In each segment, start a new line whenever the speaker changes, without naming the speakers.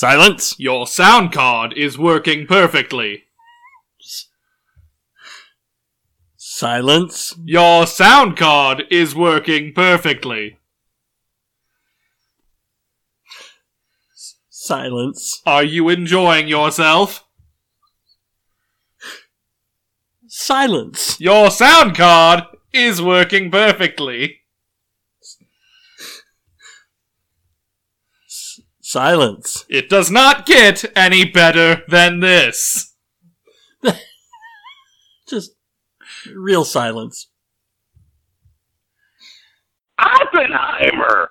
Silence.
Your sound card is working perfectly.
Silence.
Your sound card is working perfectly.
Silence.
Are you enjoying yourself?
Silence.
Your sound card is working perfectly.
Silence.
It does not get any better than this.
Just real silence.
Oppenheimer.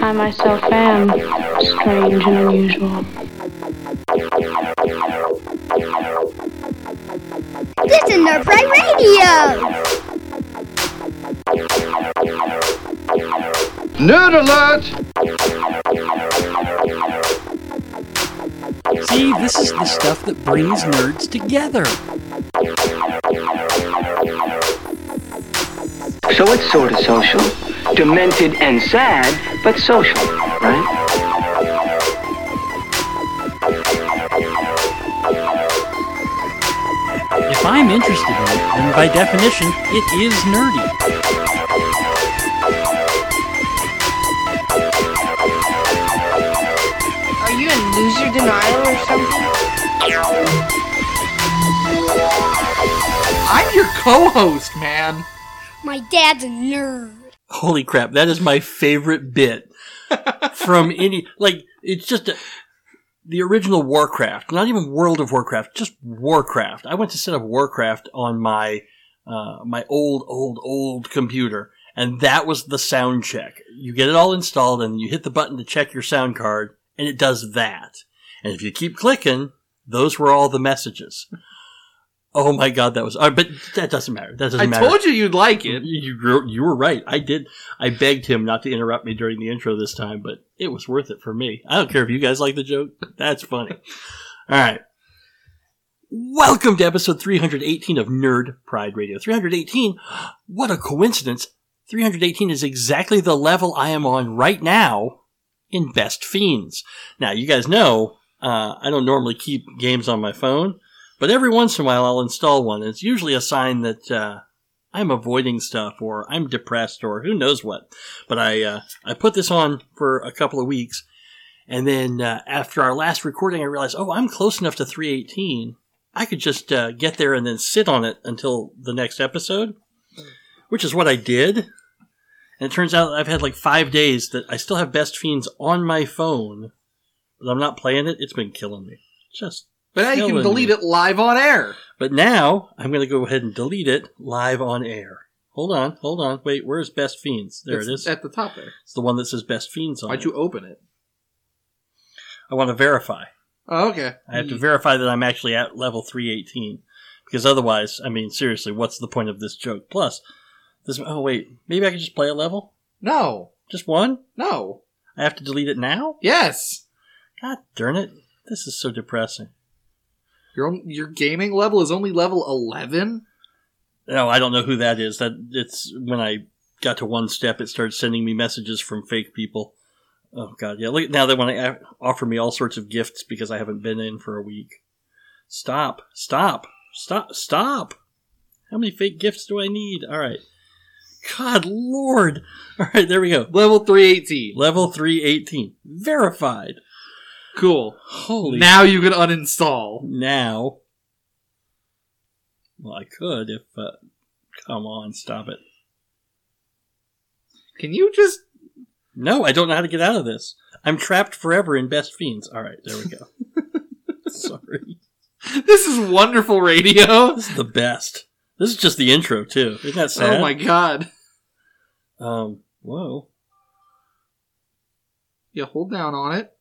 I myself am strange and unusual.
This is Nerd Pride Radio!
Nerd alert.
See, this is the stuff that brings nerds together.
So it's sort of social. Demented and sad, but social, right?
If I'm interested in it, then by definition, it is nerdy.
Are you in loser denial or something?
I'm your co-host, man.
My dad's a nerd.
Holy crap, that is my favorite bit from any like it's just a, the original Warcraft, not even World of Warcraft, just Warcraft. I went to set up Warcraft on my uh, my old old old computer and that was the sound check. You get it all installed and you hit the button to check your sound card and it does that. And if you keep clicking, those were all the messages. Oh my god, that was uh, but that doesn't matter. That doesn't
I
matter.
told you you'd like it.
You, you, you were right. I did. I begged him not to interrupt me during the intro this time, but it was worth it for me. I don't care if you guys like the joke. That's funny. All right. Welcome to episode 318 of Nerd Pride Radio. 318? What a coincidence. 318 is exactly the level I am on right now in Best Fiends. Now, you guys know uh, I don't normally keep games on my phone, but every once in a while I'll install one. It's usually a sign that uh, I'm avoiding stuff or I'm depressed or who knows what. But I uh, I put this on for a couple of weeks, and then uh, after our last recording, I realized, oh, I'm close enough to 318. I could just uh, get there and then sit on it until the next episode, which is what I did. And it turns out I've had like five days that I still have Best Fiends on my phone, but I'm not playing it. It's been killing me. Just
But now you can delete
me.
it live on air.
but now I'm going to go ahead and delete it live on air. Hold on, hold on. Wait, where's Best Fiends? There
it's
it is.
At the top there.
It's the one that says Best Fiends on
Why'd
it.
you open it?
I want to verify.
Oh, okay.
I have to verify that I'm actually at level 318. Because otherwise, I mean, seriously, what's the point of this joke? Plus, this. Oh, wait. Maybe I can just play a level?
No.
Just one?
No.
I have to delete it now?
Yes.
God darn it. This is so depressing.
Your own, your gaming level is only level 11?
No, I don't know who that is. That It's when I got to one step, it started sending me messages from fake people. Oh, God. Yeah. Look, now they want to offer me all sorts of gifts because I haven't been in for a week. Stop. Stop. Stop. Stop. How many fake gifts do I need? All right. God Lord. All right, there we go.
Level 318.
Level 318. Verified.
Cool.
Holy.
Now you can uninstall.
Now. Well, I could if. Uh, come on, stop it.
Can you just.
No, I don't know how to get out of this. I'm trapped forever in Best Fiends. All right, there we go. Sorry.
This is wonderful radio.
This is the best. This is just the intro, too. Isn't that sad?
Oh my god.
Um, whoa.
You hold down on it.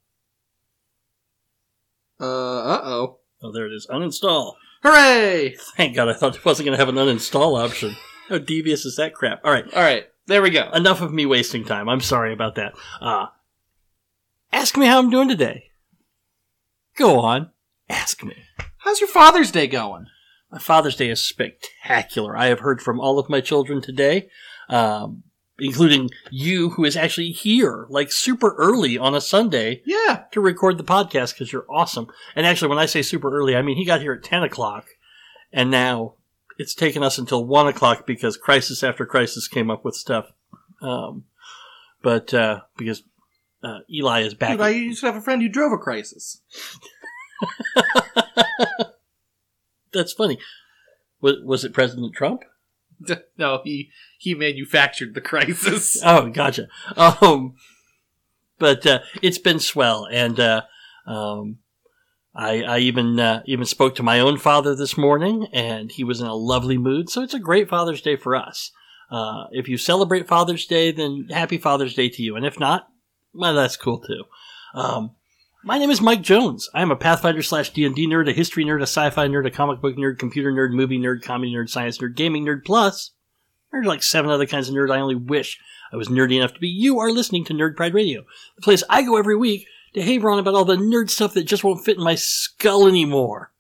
Uh, oh.
Oh, there it is. Uninstall.
Hooray!
Thank God, I thought it wasn't going to have an uninstall option. How devious is that crap? All right.
Alright, there we go.
enough of me wasting time. I'm sorry about that. Uh, ask me how I'm doing today. Go on. Ask me.
How's your Father's Day going?
My Father's Day is spectacular. I have heard from all of my children today. Um, including you, who is actually here, like super early on a Sunday
Yeah.
to record the podcast because you're awesome. And actually, when I say super early, I mean he got here at 10 o'clock, and now it's taken us until 1 o'clock because Crisis After Crisis came up with stuff. Um, but uh, because uh, Eli is back.
Dude, I used to have a friend who drove a crisis.
That's funny. Was, was it President Trump?
No, he he manufactured the crisis.
Oh, gotcha. Um, but uh, it's been swell, and uh, um, I, I even uh, even spoke to my own father this morning, and he was in a lovely mood. So it's a great Father's Day for us. Uh, if you celebrate Father's Day, then happy Father's Day to you, and if not, well, that's cool too. Um, my name is Mike Jones. I am a Pathfinder slash D and D nerd, a history nerd, a sci-fi nerd, a comic book nerd, computer nerd, movie nerd, comedy nerd, science nerd, gaming nerd. Plus, there's like seven other kinds of nerd. I only wish I was nerdy enough to be. You are listening to Nerd Pride Radio, the place I go every week to haver on about all the nerd stuff that just won't fit in my skull anymore.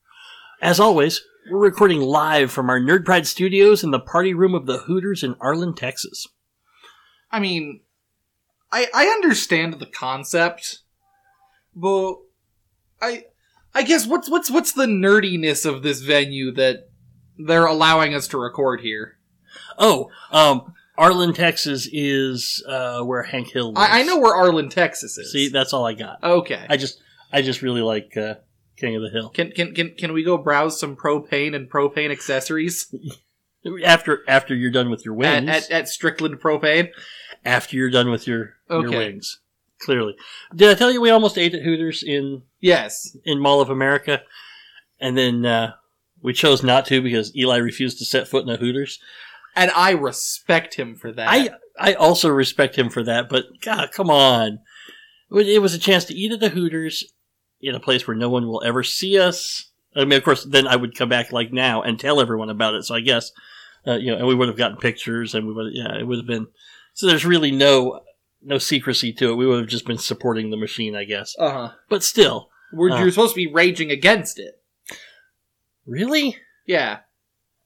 As always, we're recording live from our Nerd Pride studios in the party room of the Hooters in Arlen, Texas.
I mean, I I understand the concept, but I I guess what's what's what's the nerdiness of this venue that they're allowing us to record here?
Oh, um, Arlen, Texas is uh, where Hank Hill lives.
I, I know where Arlen, Texas is.
See, that's all I got.
okay.
I just, I just really like uh, King of the Hill.
can can can can we go browse some propane and propane accessories
After, after you're done with your wings,
at at Strickland Propane?
after you're done with your your wings, clearly. Did I tell you we almost ate at Hooters in
Yes.
in Mall of America, and then uh, we chose not to because Eli refused to set foot in a Hooters.
And I respect him for that.
I I also respect him for that, but God, come on! It it was a chance to eat at the Hooters in a place where no one will ever see us. I mean, of course, then I would come back like now and tell everyone about it. So I guess, uh, you know, and we would have gotten pictures, and we would, yeah, it would have been. So there's really no no secrecy to it. We would have just been supporting the machine, I guess.
uh huh.
But still,
We're
Uh.
you're supposed to be raging against it.
really,
Yeah.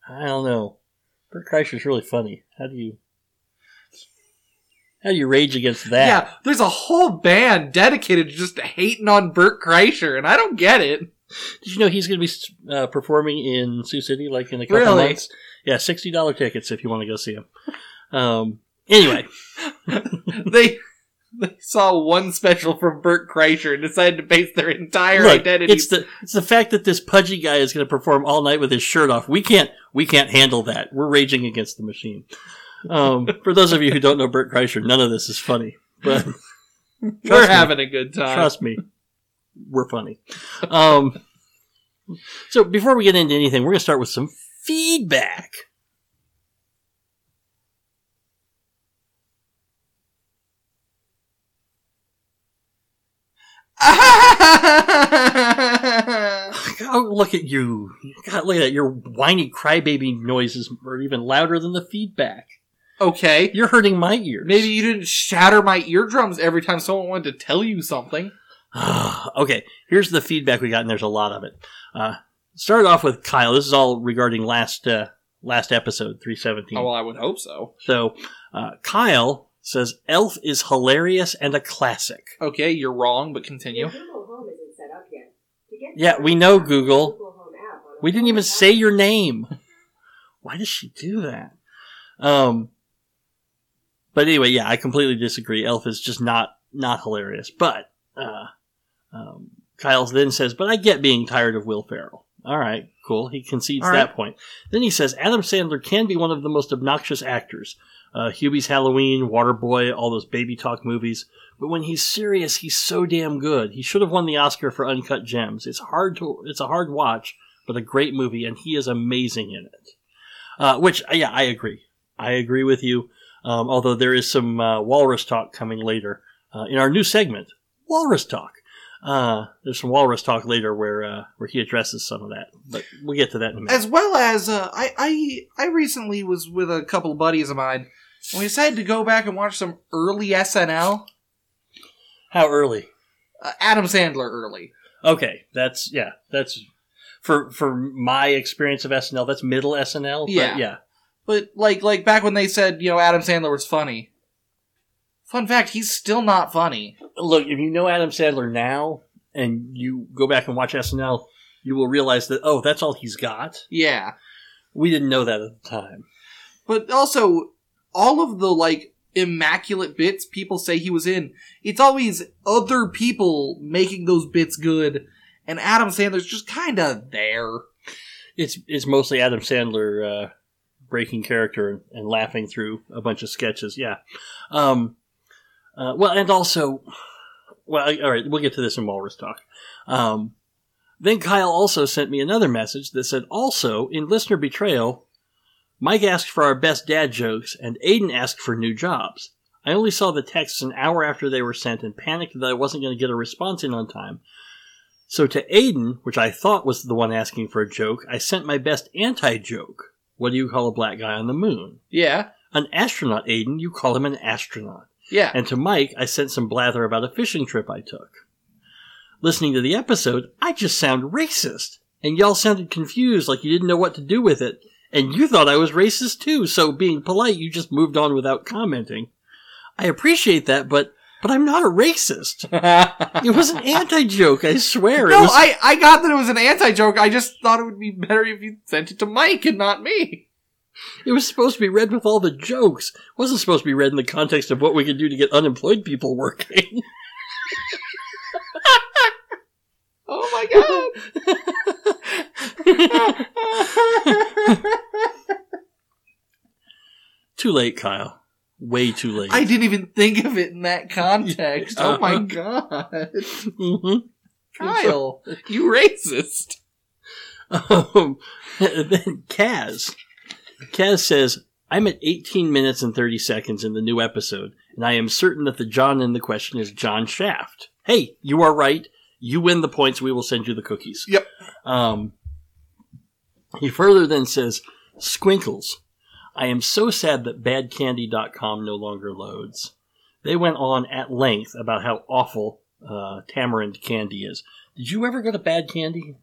I don't know. Bert Kreischer's really funny. How do you how do you rage against that?
Yeah, there's a whole band dedicated to just hating on Bert Kreischer, and I don't get it.
Did you know he's going to be uh, performing in Sioux City like in a couple
Really?
months? Yeah, sixty dollar tickets if you want to go see him. Um, anyway,
they they saw one special from Bert Kreischer and decided to base their entire
look,
identity.
it's the it's the fact that this pudgy guy is going to perform all night with his shirt off. We can't we can't handle that. We're raging against the machine. Um, for those of you who don't know Bert Kreischer, none of this is funny, but
We're
trust me.
having a good time.
Trust me, we're funny. Um, so before we get into anything, we're going to start with some feedback. God, look at you! God, look at that! Your whiny crybaby noises are even louder than the feedback.
okay.
You're hurting my ears.
Maybe you didn't shatter my eardrums every time someone wanted to tell you something.
okay, here's the feedback we got, and there's a lot of it. Uh, started off with Kyle. This is all regarding last uh, last episode, 317.
Oh, well, I would hope so.
So, uh, Kyle says Elf is hilarious and a classic.
Okay, you're wrong, but continue.
Yeah, we know Google. We didn't even say your name. Why does she do that? Um, but anyway, yeah, I completely disagree. Elf is just not not hilarious. But uh, um, Kyle then says, "But I get being tired of Will Ferrell." All right, cool. He concedes
All right.
that point. Then he says Adam Sandler can be one of the most obnoxious actors. Uh, Hubie's Halloween, Waterboy, all those baby talk movies. But when he's serious, he's so damn good. He should have won the Oscar for Uncut Gems. It's hard to, it's a hard watch, but a great movie, and he is amazing in it. Uh, which, uh, yeah, I agree. I agree with you. Um, although there is some uh, Walrus talk coming later uh, in our new segment, Walrus Talk. Uh, there's some Walrus talk later where uh, where he addresses some of that, but we'll get to that in a minute.
As well as uh, I, I I recently was with a couple of buddies of mine, and we decided to go back and watch some early SNL.
How early?
Uh, Adam Sandler early.
Okay, that's yeah, that's for for my experience of SNL. That's middle SNL. but
Yeah.
yeah.
But like like back when they said, you know, Adam Sandler was funny. Fun fact: he's still not funny.
Look, if you know Adam Sandler now and you go back and watch SNL, you will realize that oh, that's all he's got.
Yeah,
We didn't know that at the time.
but also all of the like immaculate bits people say he was in, it's always other people making those bits good, and Adam Sandler's just kind of there.
It's it's mostly Adam Sandler uh, breaking character and, and laughing through a bunch of sketches. Yeah. Um, uh, well, and also, well, all right, we'll get to this in Walrus Talk. Um, then Kyle also sent me another message that said, also in listener betrayal, Mike asked for our best dad jokes, and Aiden asked for new jobs. I only saw the texts an hour after they were sent and panicked that I wasn't going to get a response in on time. So to Aiden, which I thought was the one asking for a joke, I sent my best anti joke. What do you call a black guy on the moon?
Yeah,
An astronaut, Aiden, you call him an astronaut.
yeah.
And to Mike, I sent some blather about a fishing trip I took. Listening to the episode, I just sound racist. And y'all sounded confused, like you didn't know what to do with it. And you thought I was racist too, so being polite, you just moved on without commenting. I appreciate that, but but I'm not a racist. It was an anti-joke, I swear.
no,
was,
I I got that it was an anti joke. I just thought it would be better if you sent it to Mike and not me.
It was supposed to be read with all the jokes. It wasn't supposed to be read in the context of what we could do to get unemployed people working.
Oh my god!
too late, Kyle. Way too late.
I didn't even think of it in that context. Oh my
Uh-huh.
god.
hmm
Kyle, you racist.
Um, then Kaz. Kaz says, I'm at 18 minutes and 30 seconds in the new episode, and I am certain that the John in the question is John Shaft. Hey, you are right. You win the points. We will send you the cookies.
Yep.
Um, he further then says, Squinkles. I am so sad that badcandy.com no longer loads. They went on at length about how awful uh, tamarind candy is. Did you ever go to Bad Candy?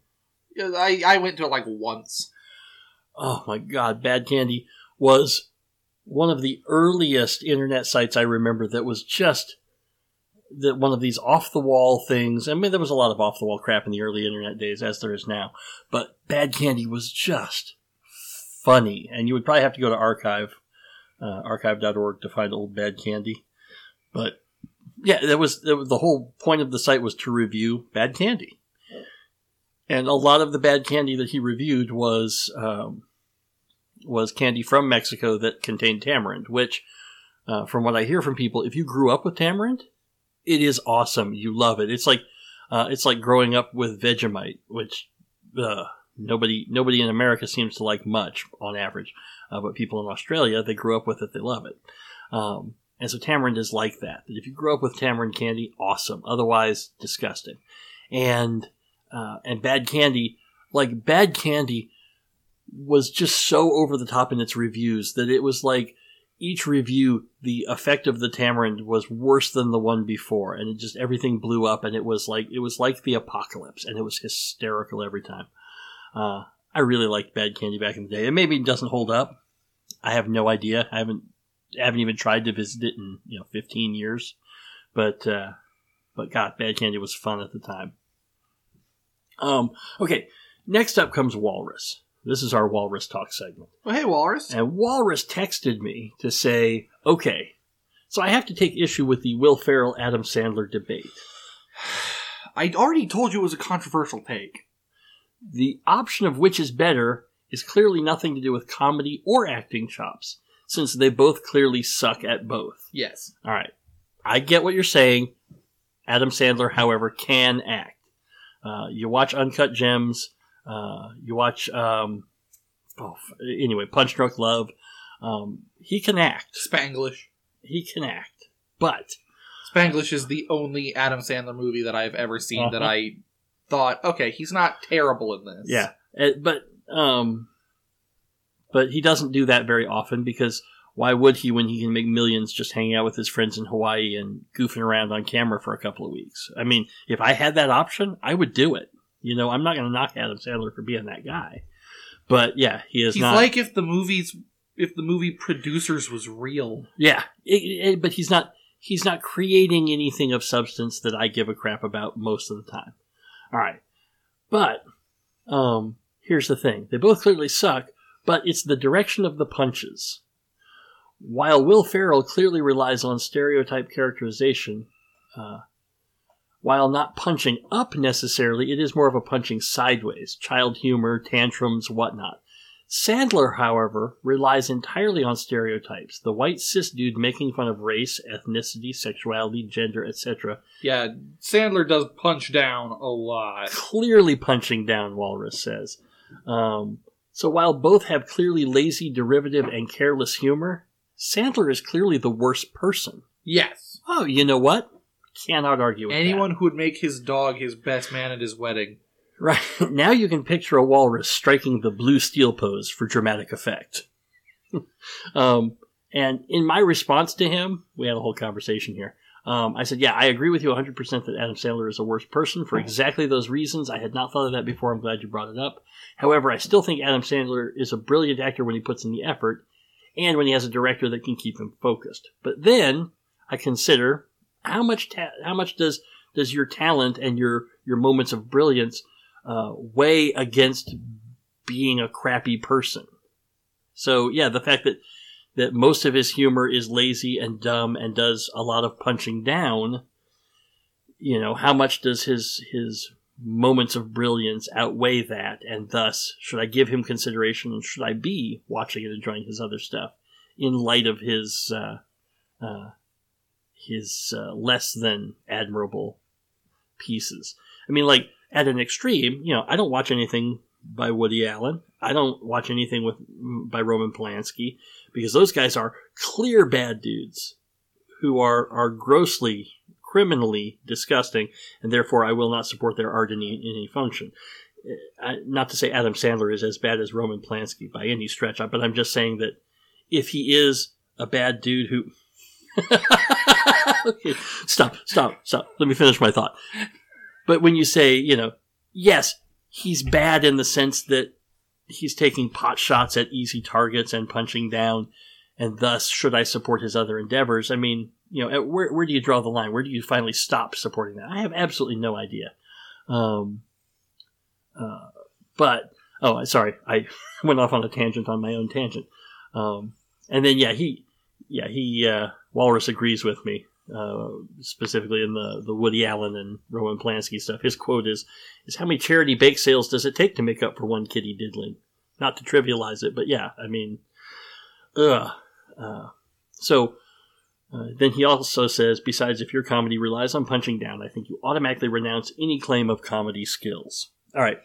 Yeah, I, I went to it like once.
Oh my god, Bad Candy was one of the earliest internet sites I remember that was just that one of these off the wall things. I mean, there was a lot of off the wall crap in the early internet days, as there is now, but Bad Candy was just funny, and you would probably have to go to archive uh, archive.org to find old Bad Candy. But yeah, that was, that was the whole point of the site was to review Bad Candy. And a lot of the bad candy that he reviewed was um, was candy from Mexico that contained tamarind. Which, uh, from what I hear from people, if you grew up with tamarind, it is awesome. You love it. It's like uh, it's like growing up with Vegemite, which uh, nobody nobody in America seems to like much on average. Uh, but people in Australia, they grew up with it. They love it. Um, and so tamarind is like that. That if you grow up with tamarind candy, awesome. Otherwise, disgusting. And uh, and bad candy, like bad candy, was just so over the top in its reviews that it was like each review, the effect of the tamarind was worse than the one before, and it just everything blew up, and it was like it was like the apocalypse, and it was hysterical every time. Uh, I really liked Bad Candy back in the day. It maybe doesn't hold up. I have no idea. I haven't I haven't even tried to visit it in you know 15 years, but uh, but God, Bad Candy was fun at the time. Um, okay, next up comes Walrus. This is our Walrus Talk segment.
Well, hey, Walrus.
And Walrus texted me to say, okay, so I have to take issue with the Will Ferrell Adam Sandler debate.
I already told you it was a controversial take.
The option of which is better is clearly nothing to do with comedy or acting chops, since they both clearly suck at both.
Yes.
All right. I get what you're saying. Adam Sandler, however, can act. Uh, you watch Uncut Gems. Uh, you watch, um, oh, anyway, Punch Drunk Love. Um, he can act.
Spanglish.
He can act. But
Spanglish is the only Adam Sandler movie that I've ever seen that
Uh-huh.
I thought, okay, he's not terrible in this.
yeah, uh, but um, but he doesn't do that very often because why would he when he can make millions just hanging out with his friends in Hawaii and goofing around on camera for a couple of weeks? I mean, if I had that option, I would do it. You know, I'm not going to knock Adam Sandler for being that guy, but yeah, he is
He's
not.
like if the movies, if the movie producers was real.
yeah, it- it- but he's not. he's not creating anything of substance that I give a crap about most of the time. All right, but um, here's the thing: they both clearly suck, but it's the direction of the punches. While Will Ferrell clearly relies on stereotype characterization, uh, while not punching up necessarily, it is more of a punching sideways, child humor, tantrums, whatnot. Sandler, however, relies entirely on stereotypes. The white cis dude making fun of race, ethnicity, sexuality, gender, etc.
Yeah, Sandler does punch down a lot.
Clearly punching down, Walrus says. Um, so while both have clearly lazy, derivative, and careless humor, Sandler is clearly the worst person.
Yes.
Oh, you know what? Cannot argue with
Anyone who would make his dog his best man at his wedding.
Right. Now you can picture a walrus striking the blue steel pose for dramatic effect. um, and in my response to him, we had a whole conversation here. Um, I said, Yeah, I agree with you 100% that Adam Sandler is a worse person for exactly those reasons. I had not thought of that before. I'm glad you brought it up. However, I still think Adam Sandler is a brilliant actor when he puts in the effort and when he has a director that can keep him focused. But then I consider how much ta- how much does does your talent and your your moments of brilliance uh, weigh against being a crappy person? So yeah, the fact that that most of his humor is lazy and dumb and does a lot of punching down. You know, how much does his his moments of brilliance outweigh that, and thus should I give him consideration, and should I be watching and enjoying his other stuff in light of his uh, uh, his uh, less than admirable pieces? I mean, like at an extreme, you know, I don't watch anything by Woody Allen. I don't watch anything with by Roman Polanski because those guys are clear bad dudes who are are grossly criminally disgusting, and therefore I will not support their art in any, in any function. Uh, I, not to say Adam Sandler is as bad as Roman Polanski by any stretch, but I'm just saying that if he is a bad dude who. okay, stop, stop, stop. Let me finish my thought. But when you say, you know, yes, he's bad in the sense that he's taking pot shots at easy targets and punching down, and thus should I support his other endeavors? I mean, you know, where where do you draw the line? Where do you finally stop supporting that? I have absolutely no idea. Um, uh, but oh, sorry, I went off on a tangent on my own tangent. Um, and then yeah, he yeah he uh, Walrus agrees with me. Uh, specifically in the, the Woody Allen and Roman Polanski stuff, his quote is, "Is how many charity bake sales does it take to make up for one kitty diddling?" Not to trivialize it, but yeah, I mean, ugh. Uh, so uh, then he also says, besides, if your comedy relies on punching down, I think you automatically renounce any claim of comedy skills. All right.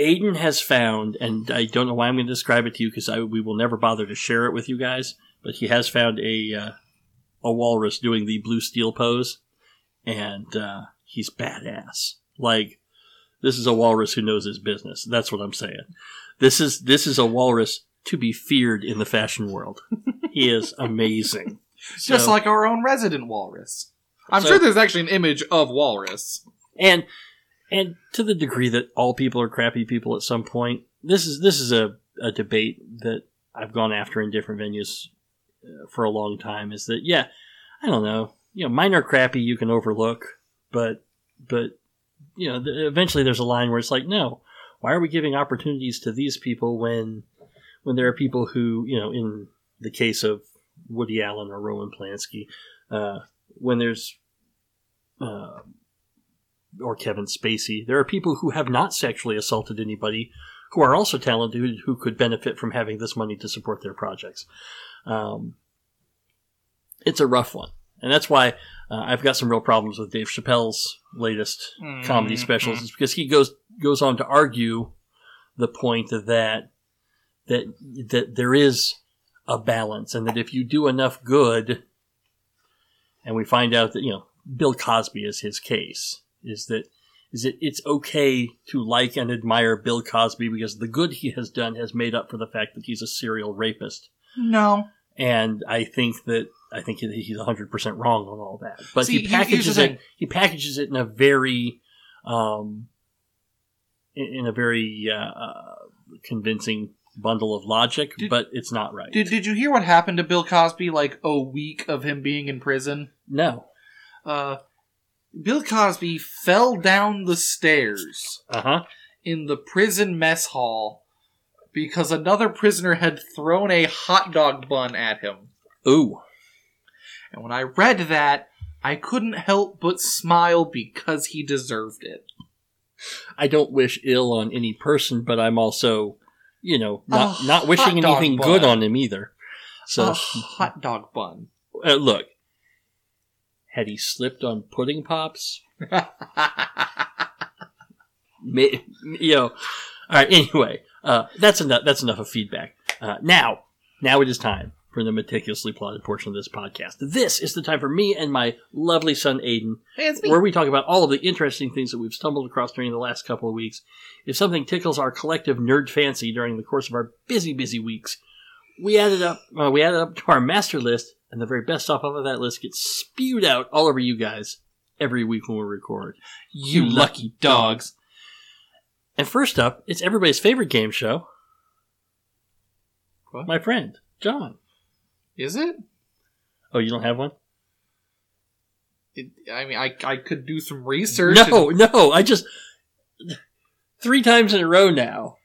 Aiden has found, and I don't know why I'm going to describe it to you because we will never bother to share it with you guys, but he has found a uh, a walrus doing the blue steel pose, and uh, he's badass. Like this is a walrus who knows his business. That's what I'm saying. This is this is a walrus to be feared in the fashion world. he is amazing.
Just like our own resident walrus. I'm
So-
sure there's actually an image of walrus.
and and to the degree that all people are crappy people at some point this is this is a, a debate that i've gone after in different venues for a long time is that yeah i don't know you know minor crappy you can overlook but but you know eventually there's a line where it's like no why are we giving opportunities to these people when when there are people who you know in the case of woody allen or roman polanski uh, when there's uh, or Kevin Spacey. There are people who have not sexually assaulted anybody who are also talented who could benefit from having this money to support their projects. Um, it's a rough one. And that's why uh, I've got some real problems with Dave Chappelle's latest comedy specials, is because he goes goes on to argue the point that that that there is a balance, and that if you do enough good, and we find out that you know Bill Cosby is his case, is that is it it's okay to like and admire Bill Cosby because the good he has done has made up for the fact that he's a serial rapist.
No.
And I think that I think that he's 100% wrong on all that. But
See,
he packages it he packages it in a very um in, in a very uh, uh, convincing bundle of logic,
Did-
but it's not right.
Did Did you hear what happened to Bill Cosby? Like a week of him being in prison.
no.
Uh, Bill Cosby fell down the stairs
Uh huh.
in the prison mess hall because another prisoner had thrown a hot dog bun at him.
Ooh.
And when I read that, I couldn't help but smile because he deserved it.
I don't wish ill on any person, but I'm also, you know, not
A
not wishing anything
bun.
good on him either. So
a hot dog bun.
uh, look, had he slipped on pudding pops, may, you know. All right. Anyway, uh, that's enough. That's enough of feedback. Uh, now, now it is time for the meticulously plotted portion of this podcast. This is the time for me and my lovely son Aiden
Hey, it's me.
where we talk about all of the interesting things that we've stumbled across during the last couple of weeks. If something tickles our collective nerd fancy during the course of our busy, busy weeks, we add it up. Uh, we add it up to our master list, and the very best stuff off of that list gets spewed out all over you guys every week when we record.
you lucky dogs.
And first up, it's everybody's favorite game show.
What?
My friend John.
Is it?
Oh, you don't have one?
it? I mean, I I could do some research.
No, no. I just three times in a row now.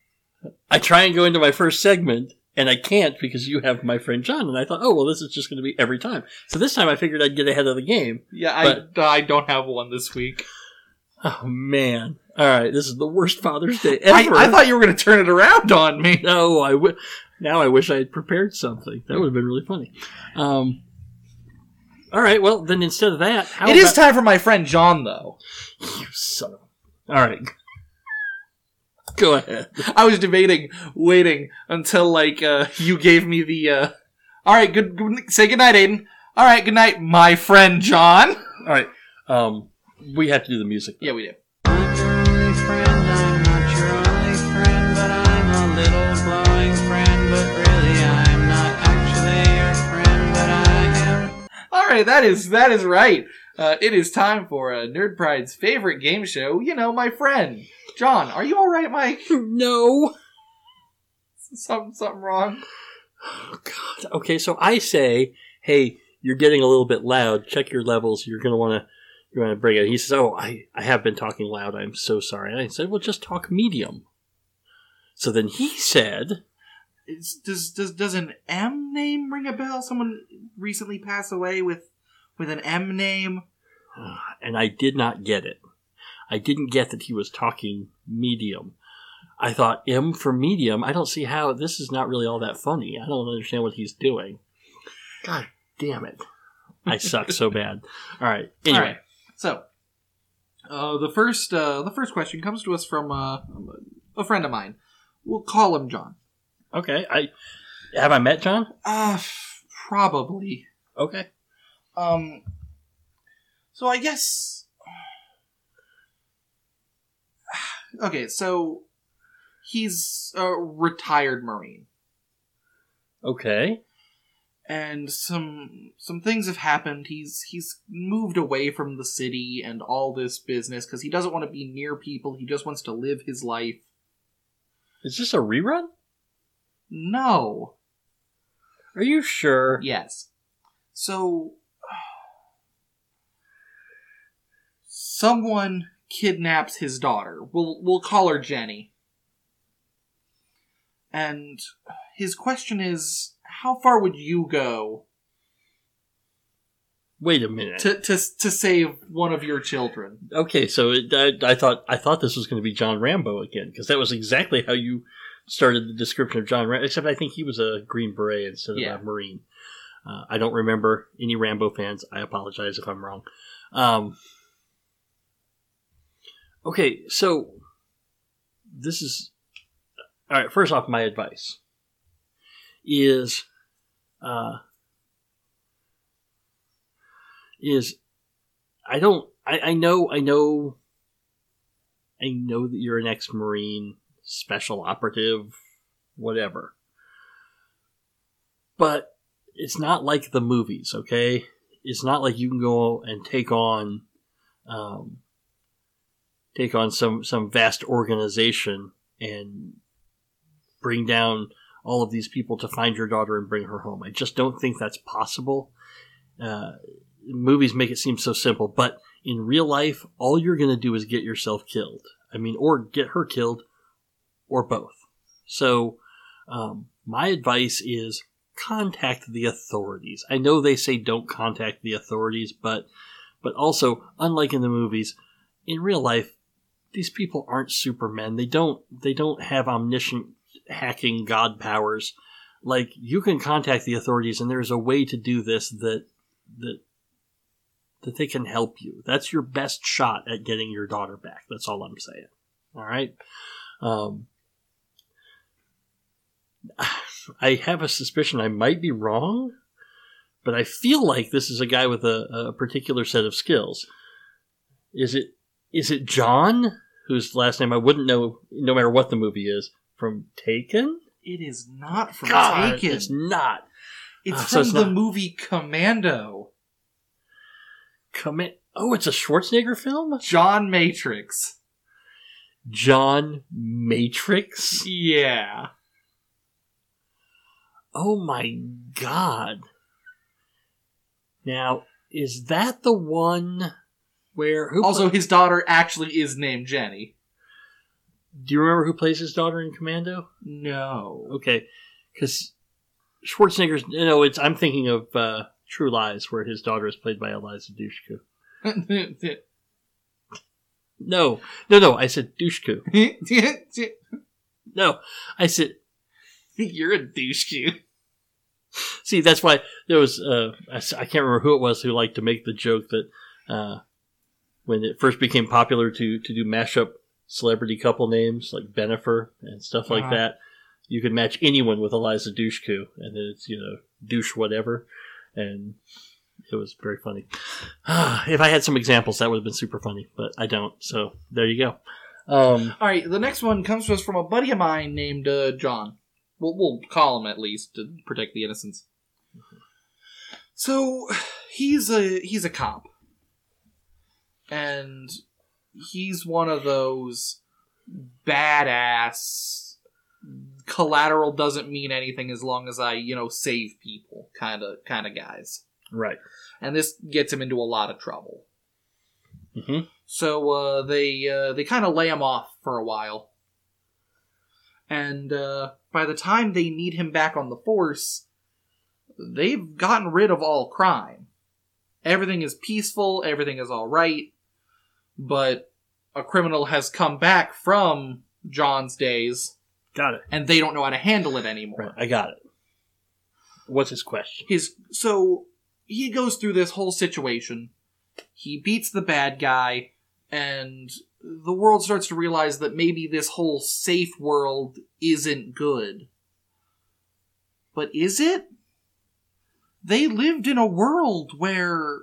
I try and go into my first segment, and I can't because you have my friend John. And I thought, oh well, this is just going to be every time. So this time I figured I'd get ahead of the game.
Yeah, I I don't have one this week.
Oh man! All right, this is the worst Father's Day ever.
I thought you were going to turn it around on me.
no, I w- now I wish I had prepared something. That would have been really funny. Um. All right, well then instead of that, how
It is
about-
time for my friend John, though.
you son of. All right, go ahead.
I was debating waiting until like uh, you gave me the. Uh, All right, good, good. Say good night, Aiden. All right, good night, my friend John.
All right, um, we have to do the music.
Yeah, we do.
I'm your only friend, I'm not your only friend, but I'm a little glowing friend, but really I'm not actually your friend, but I am.
All right, that is that is right. Uh, it is time for uh, Nerd Pride's favorite game show. You know, my friend John. Are you all right, Mike?
No.
something something wrong?
Oh, God. Okay, so I say, hey, you're getting a little bit loud. Check your levels. You're gonna want to. You want to bring it. He says, "Oh, I, I have been talking loud. I'm so sorry." And I said, "Well, just talk medium." So then he said,
Is, does does does an M name ring a bell? Someone recently passed away with with an M name.
Ah, and I did not get it. I didn't get that he was talking medium. I thought M for medium. I don't see how this is not really all that funny. I don't understand what he's doing. God damn it! I suck so bad. All right. Anyway,
All right. So, uh, the first uh, the first question comes to us from uh, a friend of mine. We'll call him John.
okay. I have I met John.
Uh, probably.
Okay.
Um. So I guess. Okay, so he's a retired Marine,
Okay.
and some some things have happened. He's he's moved away from the city and all this business because he doesn't want to be near people. He just wants to live his life.
Is this a rerun?
No.
Are you sure?
Yes. So someone kidnaps his daughter. We'll we'll call her Jenny. And his question is how far would you go
Wait a minute.
to to to save one of your children?
okay, so it, I, I thought I thought this was going to be John Rambo again because that was exactly how you started the description of John Rambo. Except I think he was a Green Beret instead of
Yeah.
a Marine. Uh, I don't remember any Rambo fans. I apologize if I'm wrong. Um, okay, so this is all right. First off, my advice is uh, is I don't I, I know I know I know that you're an ex Marine, special operative, whatever. But it's not like the movies, okay? It's not like you can go and take on um, take on some some vast organization and bring down all of these people to find your daughter and bring her home. I just don't think that's possible. Uh, movies make it seem so simple, but in real life, all you're going to do is get yourself killed. I mean, or get her killed, or both. So, um, my advice is contact the authorities. I know they say don't contact the authorities, but but also, unlike in the movies, in real life, these people aren't supermen. They don't they don't have omniscient hacking god powers. Like you can contact the authorities, and there's a way to do this that that that they can help you. That's your best shot at getting your daughter back. That's all I'm saying. All right. Um, I have a suspicion I might be wrong, but I feel like this is a guy with a, a particular set of skills. Is it is it John, whose last name I wouldn't know no matter what the movie is, from Taken?
It is not from
God,
Taken.
it's not.
It's
Ah,
from
so it's
the
not-
movie Commando.
Commit. Oh, it's a Schwarzenegger film.
John Matrix.
John Matrix.
Yeah.
Oh my god. Now, is that the one where who
Also, his daughter actually is named Jenny.
do you remember who plays his daughter in Commando?
No.
Okay, because Schwarzenegger's. You know, it's. I'm thinking of uh, True Lies, where his daughter is played by Eliza Dushku. No, no, no. I said Dushku. No, I said.
You're a douche
See, that's why there was. Uh, I, I can't remember who it was who liked to make the joke that uh, when it first became popular to to do mashup celebrity couple names like Bennifer and stuff like
Uh-huh.
that, you could match anyone with Eliza Dushku, and then it's you know douche whatever, and it was very funny. if I had some examples, that would have been super funny, but I don't. So there you go. Um,
All right, the next one comes to us from a buddy of mine named uh, John. We'll, we'll call him at least to protect the innocents. So he's a he's a cop, and he's one of those badass. Collateral doesn't mean anything as long as I you know save people kind of kind of guys,
right.
and this gets him into a lot of trouble.
hmm
So uh, they uh, they kind of lay him off for a while, and uh, by the time they need him back on the force, they've gotten rid of all crime. Everything is peaceful. Everything is all right. But a criminal has come back from John's days,
Got it.
and they don't know how to handle it anymore.
Right. I got it. What's his question?
his so he goes through this whole situation he beats the bad guy and the world starts to realize that maybe this whole safe world isn't good but is it they lived in a world where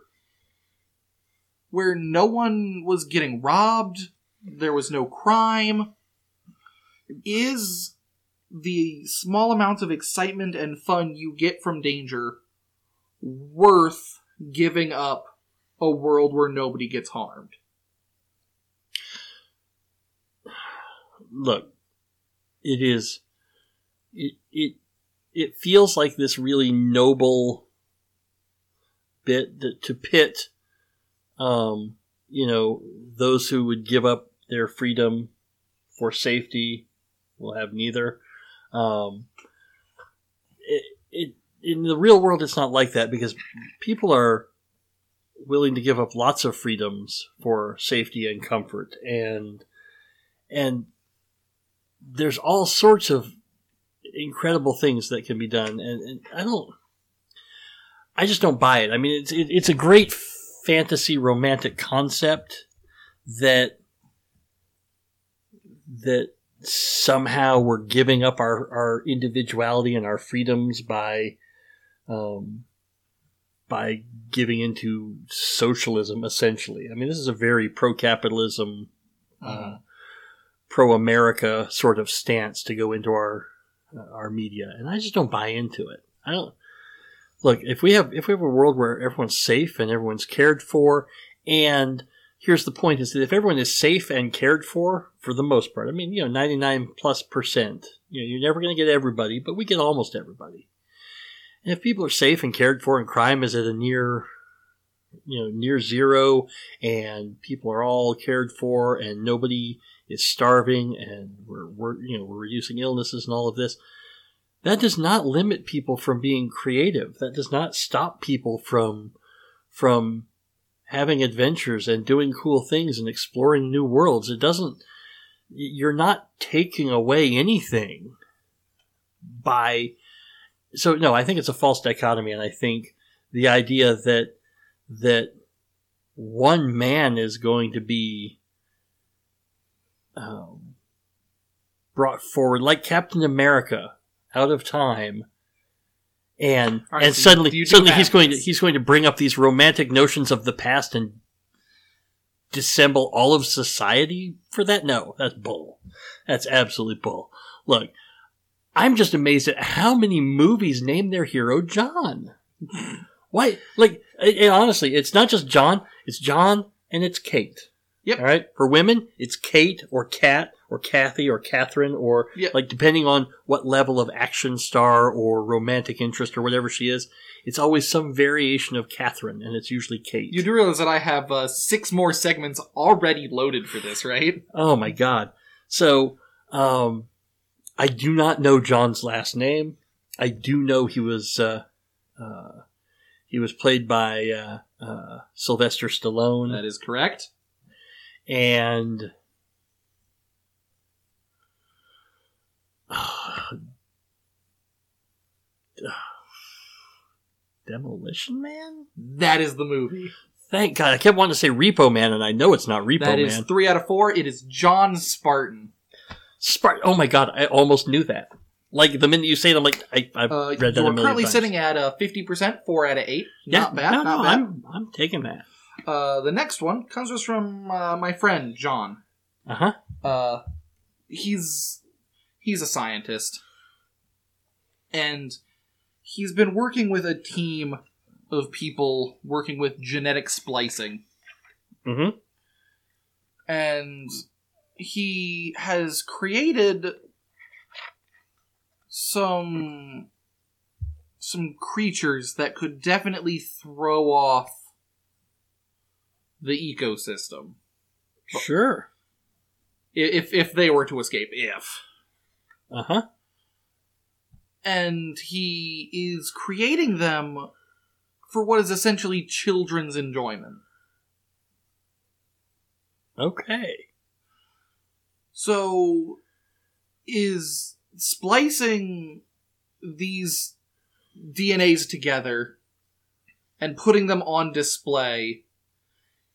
where no one was getting robbed there was no crime is the small amount of excitement and fun you get from danger worth giving up a world where nobody gets harmed?
look, it is it it it feels like this really noble bit that to pit um you know those who would give up their freedom for safety will have neither. Um it, it in the real world it's not like that because people are willing to give up lots of freedoms for safety and comfort. And and there's all sorts of incredible things that can be done. And, and i don't i just don't buy it. I mean it's it, it's a great fantasy romantic concept that that somehow we're giving up our, our individuality and our freedoms by um, by giving into socialism essentially i mean this is a very pro-capitalism uh, pro-America sort of stance to go into our uh, our media, and I just don't buy into it. I don't look if we have if we have a world where everyone's safe and everyone's cared for, and here's the point: is that if everyone is safe and cared for, for the most part, I mean, you know, ninety nine plus percent, you know, you're never going to get everybody, but we get almost everybody. And if people are safe and cared for, and crime is at a near, you know, near zero, and people are all cared for, and nobody is starving, and we're, we're you know we're reducing illnesses and all of this. That does not limit people from being creative. That does not stop people from from having adventures and doing cool things and exploring new worlds. It doesn't, you're not taking away anything by, so no, I think it's a false dichotomy. And I think the idea that, that one man is going to be, um, brought forward like Captain America out of time. And
right,
and
so
suddenly
you do
suddenly he's going to he's going to bring up these romantic notions of the past and dissemble all of society for that? No that's bull. That's absolute bull. Look i'm just amazed at how many movies name their hero john. Why like and and honestly it's not just john it's john and it's kate.
Yep.
all right? For women it's kate or kat or kathy or catherine or
Yep.
like depending on what level of action star or romantic interest or whatever she is it's always some variation of catherine and it's usually kate
You do realize that I have uh, six more segments already loaded for this, right?
Oh my god. So, um, I do not know John's last name. I do know he was, uh, uh, he was played by, uh, uh, Sylvester Stallone.
That is correct.
And, Demolition Man?
That is the movie.
Thank God. I kept wanting to say Repo Man, and I know it's not Repo
That
Man.
is three out of four. It is John Spartan.
Spart- oh my God. I almost knew that. Like the minute you say it, I'm like, I, I've
Uh,
read that a
you're
million
currently
times.
sitting at uh, 50%, four out of eight.
Yeah,
not bad,
No,
not
no,
bad.
I'm I'm taking that.
Uh, the next one comes to us from uh, my friend John.
Uh huh.
Uh, he's he's a scientist, and he's been working with a team of people working with genetic splicing,
Mm-hmm.
and he has created some some creatures that could definitely throw off the ecosystem
Sure.
If if they were to escape if
Uh huh.
and he is creating them for what is essentially children's enjoyment
Okay.
so is splicing these DNAs together and putting them on display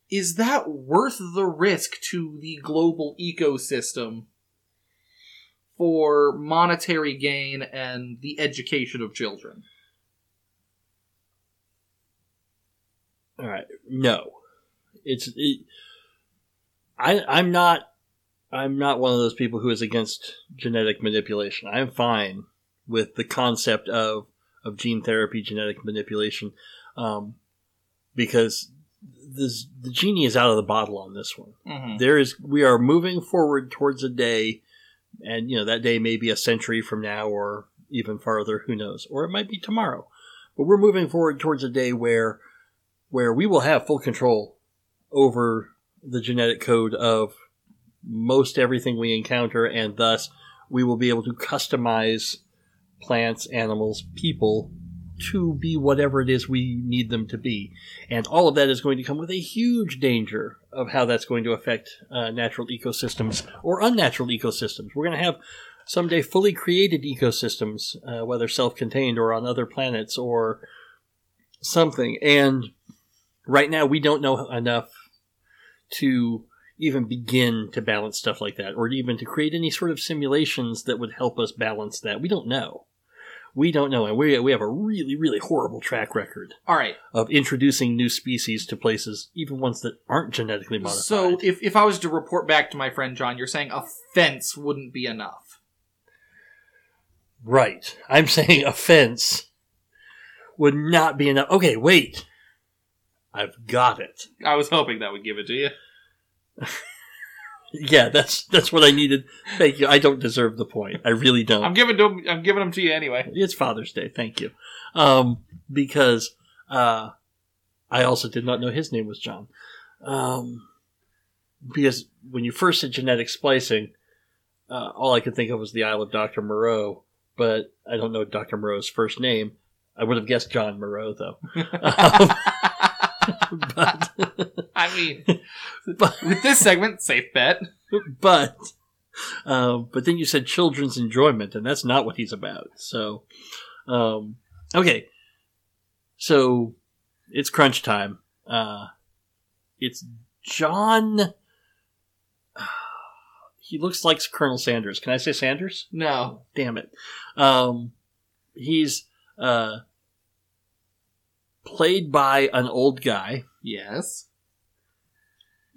is that worth the risk to the global ecosystem for monetary gain and the education of children?
All right. No. It's. It, I I'm not. I'm not one of those people who is against genetic manipulation. I'm fine with the concept of of gene therapy, genetic manipulation, um, because this, the genie is out of the bottle on this one.
Mm-hmm.
there is we are moving forward towards a day and you know that day may be a century from now or even farther who knows? Or it might be tomorrow. But we're moving forward towards a day where where we will have full control over the genetic code of most everything we encounter and thus we will be able to customize plants animals people to be whatever it is we need them to be and all of that is going to come with a huge danger of how that's going to affect uh, natural ecosystems or unnatural ecosystems. We're going to have someday fully created ecosystems, uh, whether self contained or on other planets or something. And right now, we don't know enough to even begin to balance stuff like that or even to create any sort of simulations that would help us balance that. We don't know. We don't know. And we, we have a really, really horrible track record
All right.
of introducing new species to places, even ones that aren't genetically modified.
So if, if I was to report back to my friend John, you're saying a fence wouldn't be enough.
right, I'm saying a fence would not be enough. Okay, wait, I've got it.
I was hoping that would give it to you.
Yeah, that's that's what I needed. Thank you. I don't deserve the point. I really don't.
I'm giving them. I'm giving them to you anyway.
It's Father's Day. Thank you. Um, because uh, I also did not know his name was John. Um, because when you first said genetic splicing, uh, all I could think of was the Isle of Dr. Moreau, but I don't know Dr. Moreau's first name. I would have guessed John Moreau, though. Um,
I mean,
but,
with this segment, safe bet.
but, um, but then you said children's enjoyment, and that's not what he's about. So, um, okay. So, it's crunch time. Uh, it's John. He looks like Colonel Sanders. Can I say Sanders?
No.
Damn it. Um, he's uh, played by an old guy
Yes.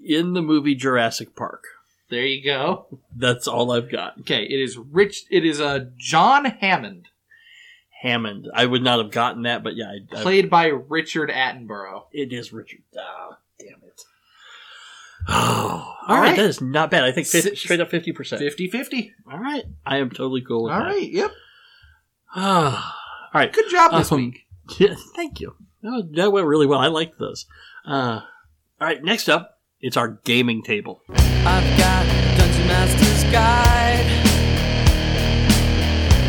in the movie Jurassic Park.
There you go.
That's all I've got.
Okay, it is Rich. It is uh, John Hammond,
Hammond. I would not have gotten that, but yeah, I, I-
played by Richard Attenborough.
it is Richard. Ah, damn it. Oh, all
All
right.
right.
That is not bad. I think 50,
Six-
straight up fifty percent.
50 50.
All right, I am totally cool with
All
that.
right, yep.
All right.
Good job this
Um,
week.
Yeah, thank you. That, that went really well. I liked those. Uh, all right, next up, it's our gaming table.
I've got Dungeon Master's Guide.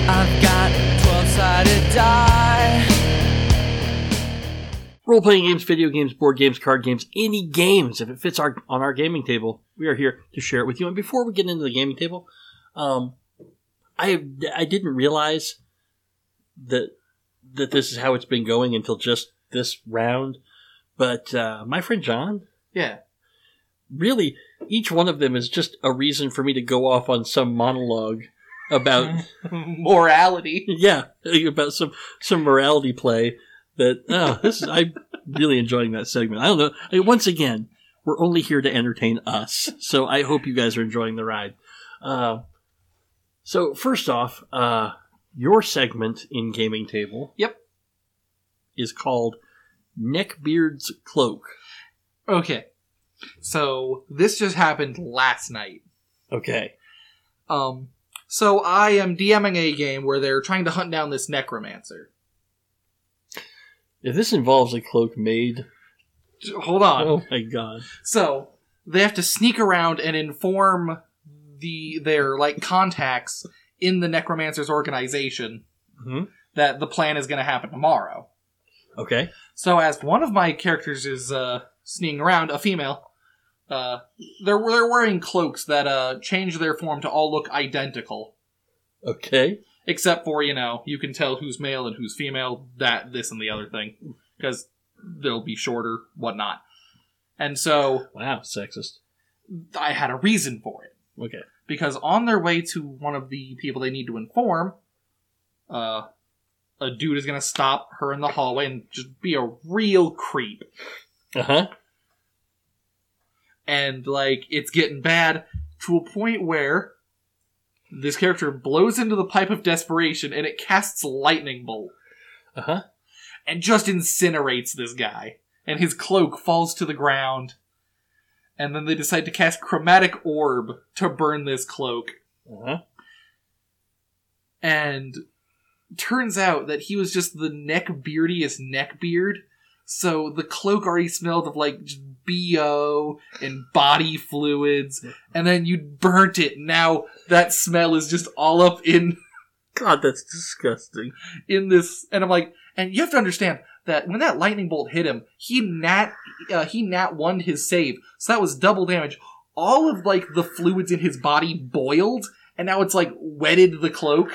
I've got 12 sided die.
Role playing games, video games, board games, card games, any games. If it fits our on our gaming table, we are here to share it with you. And before we get into the gaming table, um, I I didn't realize that that this is how it's been going until just this round. But uh, my friend John,
Yeah.
really, each one of them is just a reason for me to go off on some monologue about
Morality.
yeah about some some morality play that oh this is i'm really enjoying that segment i don't know I mean, once again we're only here to entertain us so i hope you guys are enjoying the ride uh, so first off uh, your segment in gaming table
Yep.
Is called neckbeard's cloak
Okay. So this just happened last night.
okay
Um, so I am DMing a game where they're trying to hunt down this necromancer.
if this involves a cloak made
Hold on.
oh my god
So they have to sneak around and inform the their like contacts in the necromancer's organization
Mhm.
that the plan is going to happen tomorrow.
Okay.
So as one of my characters is uh, sneaking around, a female, uh, they're they're wearing cloaks that uh, change their form to all look identical,
okay.
Except for you know you can tell who's male and who's female, that this and the other thing, because they'll be shorter, whatnot. And so
wow sexist.
I had a reason for it.
Okay.
Because on their way to one of the people they need to inform, uh, a dude is gonna stop her in the hallway and just be a real creep.
uh-huh.
And like it's getting bad to a point where this character blows into the pipe of desperation and it casts lightning bolt
uh-huh.
and just incinerates this guy. And his cloak falls to the ground. And then they decide to cast chromatic orb to burn this cloak.
Uh-huh.
And turns out that he was just the neck beardiest neckbeard so the cloak already smelled of like bo and body fluids. And then you burnt it. Now that smell is just all up in
god that's disgusting.
in this. And i'm like and you have to understand that when that lightning bolt hit him he nat uh, he nat one his save. So that was double damage. All of like the fluids in his body boiled and now it's like wetted the cloak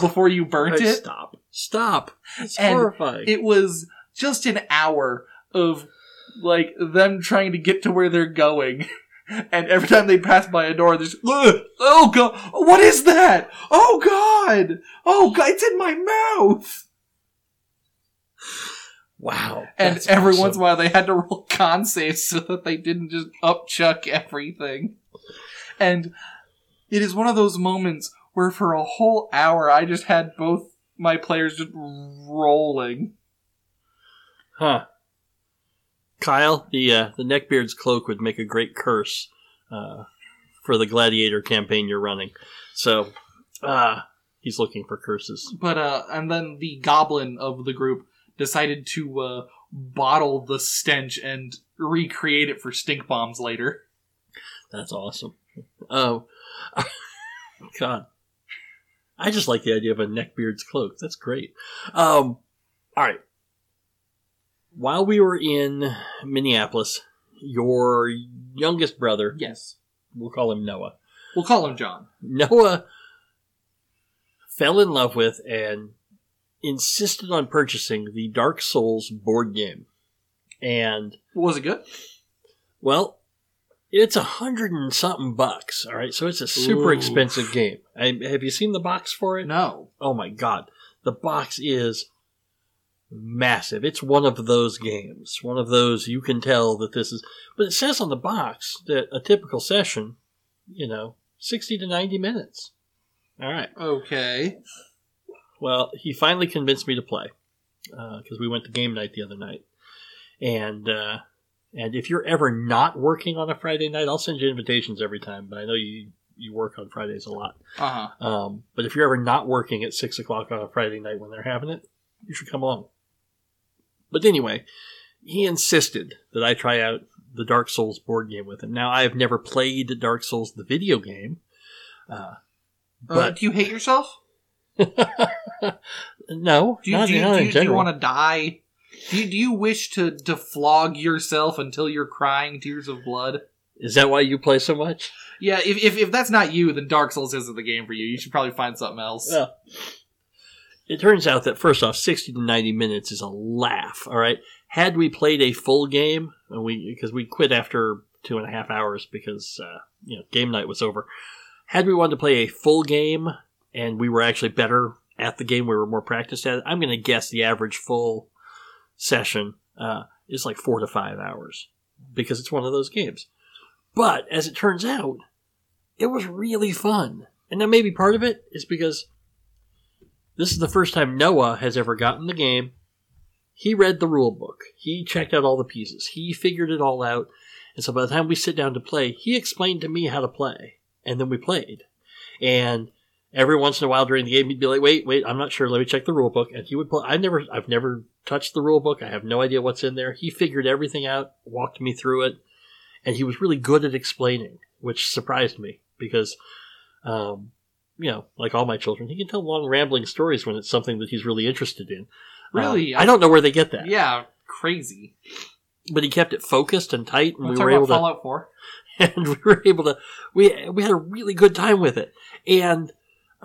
before you burnt it
Stop. Stop. It's
And
horrifying.
it was just an hour of like them trying to get to where they're going. And every time they pass by a door, there's "Ugh! oh god, what is that? Oh god, oh god, it's in my mouth.
wow.
And every
awesome.
once in a while, they had to roll con saves so that they didn't just upchuck everything. And it is one of those moments where, for a whole hour, I just had both my players just rolling.
Huh. Kyle, the uh, the neckbeard's cloak would make a great curse uh, for the gladiator campaign you're running. So, uh, he's looking for curses.
But uh, and then the goblin of the group decided to uh, bottle the stench and recreate it for stink bombs later.
That's awesome. Oh, God. I just like the idea of a neckbeard's cloak. That's great. Um, all right. While we were in Minneapolis, your youngest brother,
Yes,
we'll call him Noah,
we'll call him John.
Noah fell in love with and insisted on purchasing the Dark Souls board game. And
Was it good?
Well, it's a hundred and something bucks. All right, so it's a super
Ooh.
expensive game. I, have you seen the box for it?
No.
Oh my god, the box is massive. It's one of those games. One of those you can tell that this is. But it says on the box that a typical session, you know, sixty to ninety minutes. All right.
Okay.
Well, he finally convinced me to play because we went to game night the other night, and uh, and if you're ever not working on a Friday night, I'll send you invitations every time. But I know you you work on Fridays a lot.
Uh huh.
Um, but if you're ever not working at six o'clock on a Friday night when they're having it, you should come along. But anyway, he insisted that I try out the Dark Souls board game with him. Now I have never played Dark Souls the video game, uh,
Uh,
but
do you hate yourself?
no,
Do you,
not,
do you, do you, do you want to die? Do you, do you wish to, to flog yourself until you're crying tears of blood?
Is that why you play so much?
Yeah, if, if, if that's not you, then Dark Souls isn't the game for you. You should probably find something else.
Well, it turns out that first off, sixty to ninety minutes is a laugh. All right, had we played a full game, and we because we quit after two and a half hours because uh, you know game night was over. Had we wanted to play a full game and we were actually better at the game, we were more practiced at it. I'm going to guess the average full session uh, is like four to five hours because it's one of those games. But as it turns out, it was really fun. And now maybe part of it is because this is the first time Noah has ever gotten the game. He read the rule book. He checked out all the pieces. He figured it all out. And so by the time we sit down to play, he explained to me how to play. And then we played. And every once in a while during the game, he'd be like, wait, wait, I'm not sure. Let me check the rule book. And he would play. I never, I've never touched the rule book. I have no idea what's in there. He figured everything out, walked me through it. And he was really good at explaining, which surprised me because, um, you know, like all my children, he can tell long rambling stories when it's something that he's really interested in.
Really?
Uh, I don't know where they get that.
Yeah, crazy.
But he kept it focused and tight, and we were able to
Fallout 4?
and we were able to we we had a really good time with it. And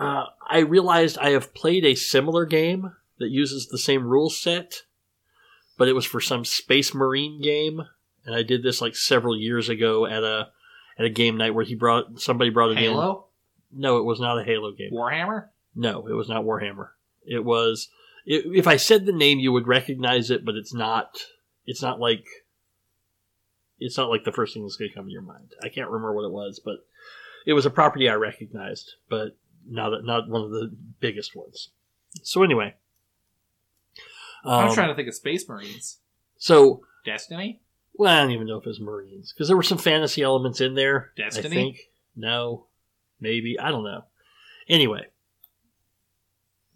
uh, I realized I have played a similar game that uses the same rule set, but it was for some Space Marine game, and I did this like several years ago at a at a game night where he brought somebody brought it in.
Halo?
No, it was not a Halo game.
Warhammer?
No, it was not Warhammer. It was. i if I said the name, you would recognize it, but it's not. It's not like. It's not like the first thing that's going to come to your mind. I can't remember what it was, but it was a property I recognized, but not not one of the biggest ones. So anyway,
I'm
um,
trying to think of Space Marines.
So
Destiny?
well, I don't even know if it was Marines because there were some fantasy elements in there.
Destiny?
I think no, maybe I don't know. Anyway,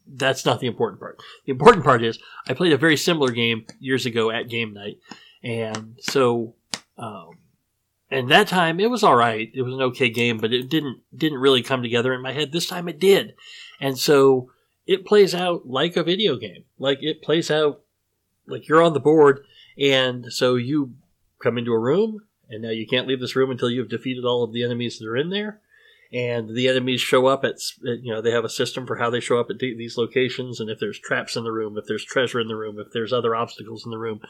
that's not the important part. The important part is I played a very similar game years ago at game night, and so, um, and that time it was all right. It was an okay game, but it didn't didn't really come together in my head. This time it did, and so it plays out like a video game. Like it plays out like you're on the board, and so you come into a room, and now you can't leave this room until you've defeated all of the enemies that are in there and the enemies show up at you know they have a system for how they show up at the- these locations and if there's traps in the room if there's treasure in the room if there's other obstacles in the room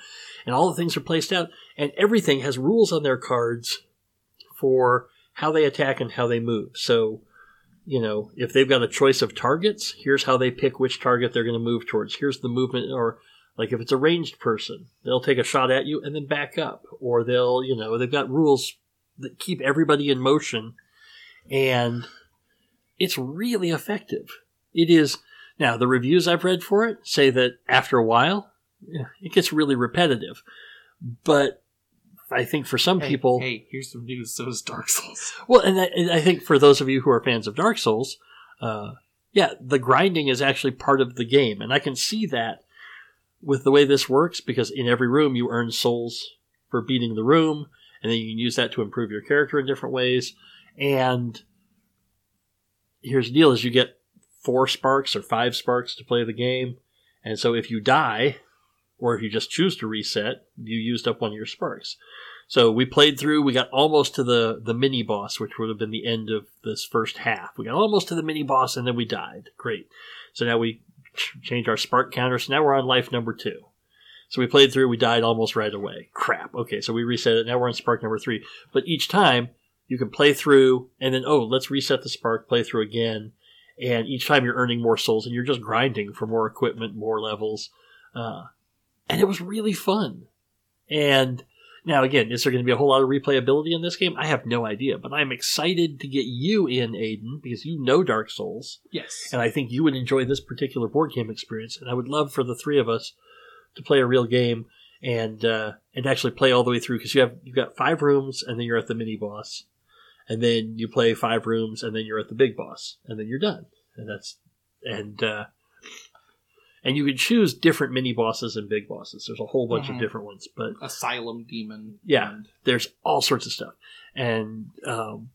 and all the things are placed out and everything has rules on their cards for how they attack and how they move. So you know if they've got a choice of targets here's how they pick which target they're going to move towards. Here's the movement or like if it's a ranged person they'll take a shot at you and then back up or they'll you know they've got rules that keep everybody in motion and it's really effective. It is now the reviews I've read for it say that after a while, it gets really repetitive. But I think for some
Hey,
people,
hey, here's some news. So is Dark Souls.
well, and I, and I think for those of you who are fans of Dark Souls, uh, yeah, the grinding is actually part of the game, and I can see that with the way this works because in every room you earn souls for beating the room, and then you can use that to improve your character in different ways. And here's the deal: is you get four sparks or five sparks to play the game, and so if you die, or if you just choose to reset, you used up one of your sparks. So we played through. We got almost to the the mini boss, which would have been the end of this first half. We got almost to the mini boss, and then we died. Great. So now we ch- changed our spark counter. So now we're on life number two. So we played through. We died almost right away. Crap. Okay, so we reset it. Now we're on spark number three. But each time you can play through, and then oh, let's reset the spark. Play through again. And each time you're earning more souls, and you're just grinding for more equipment, more levels. Uh, and it was really fun. And now, again, is there going to be a whole lot of replayability in this game? I have no idea, but I'm excited to get you in, Aiden, because you know Dark Souls,
Yes.
and I think you would enjoy this particular board game experience. And I would love for the three of us to play a real game and uh, and actually play all the way through because you have you've got five rooms, and then you're at the mini boss, and then you play five rooms, and then you're at the big boss, and then you're done. And that's and uh, and you can choose different mini bosses and big bosses. There's a whole bunch
Mhm.
of different ones, but
Asylum Demon.
Yeah.
and-
there's all sorts of stuff, and um,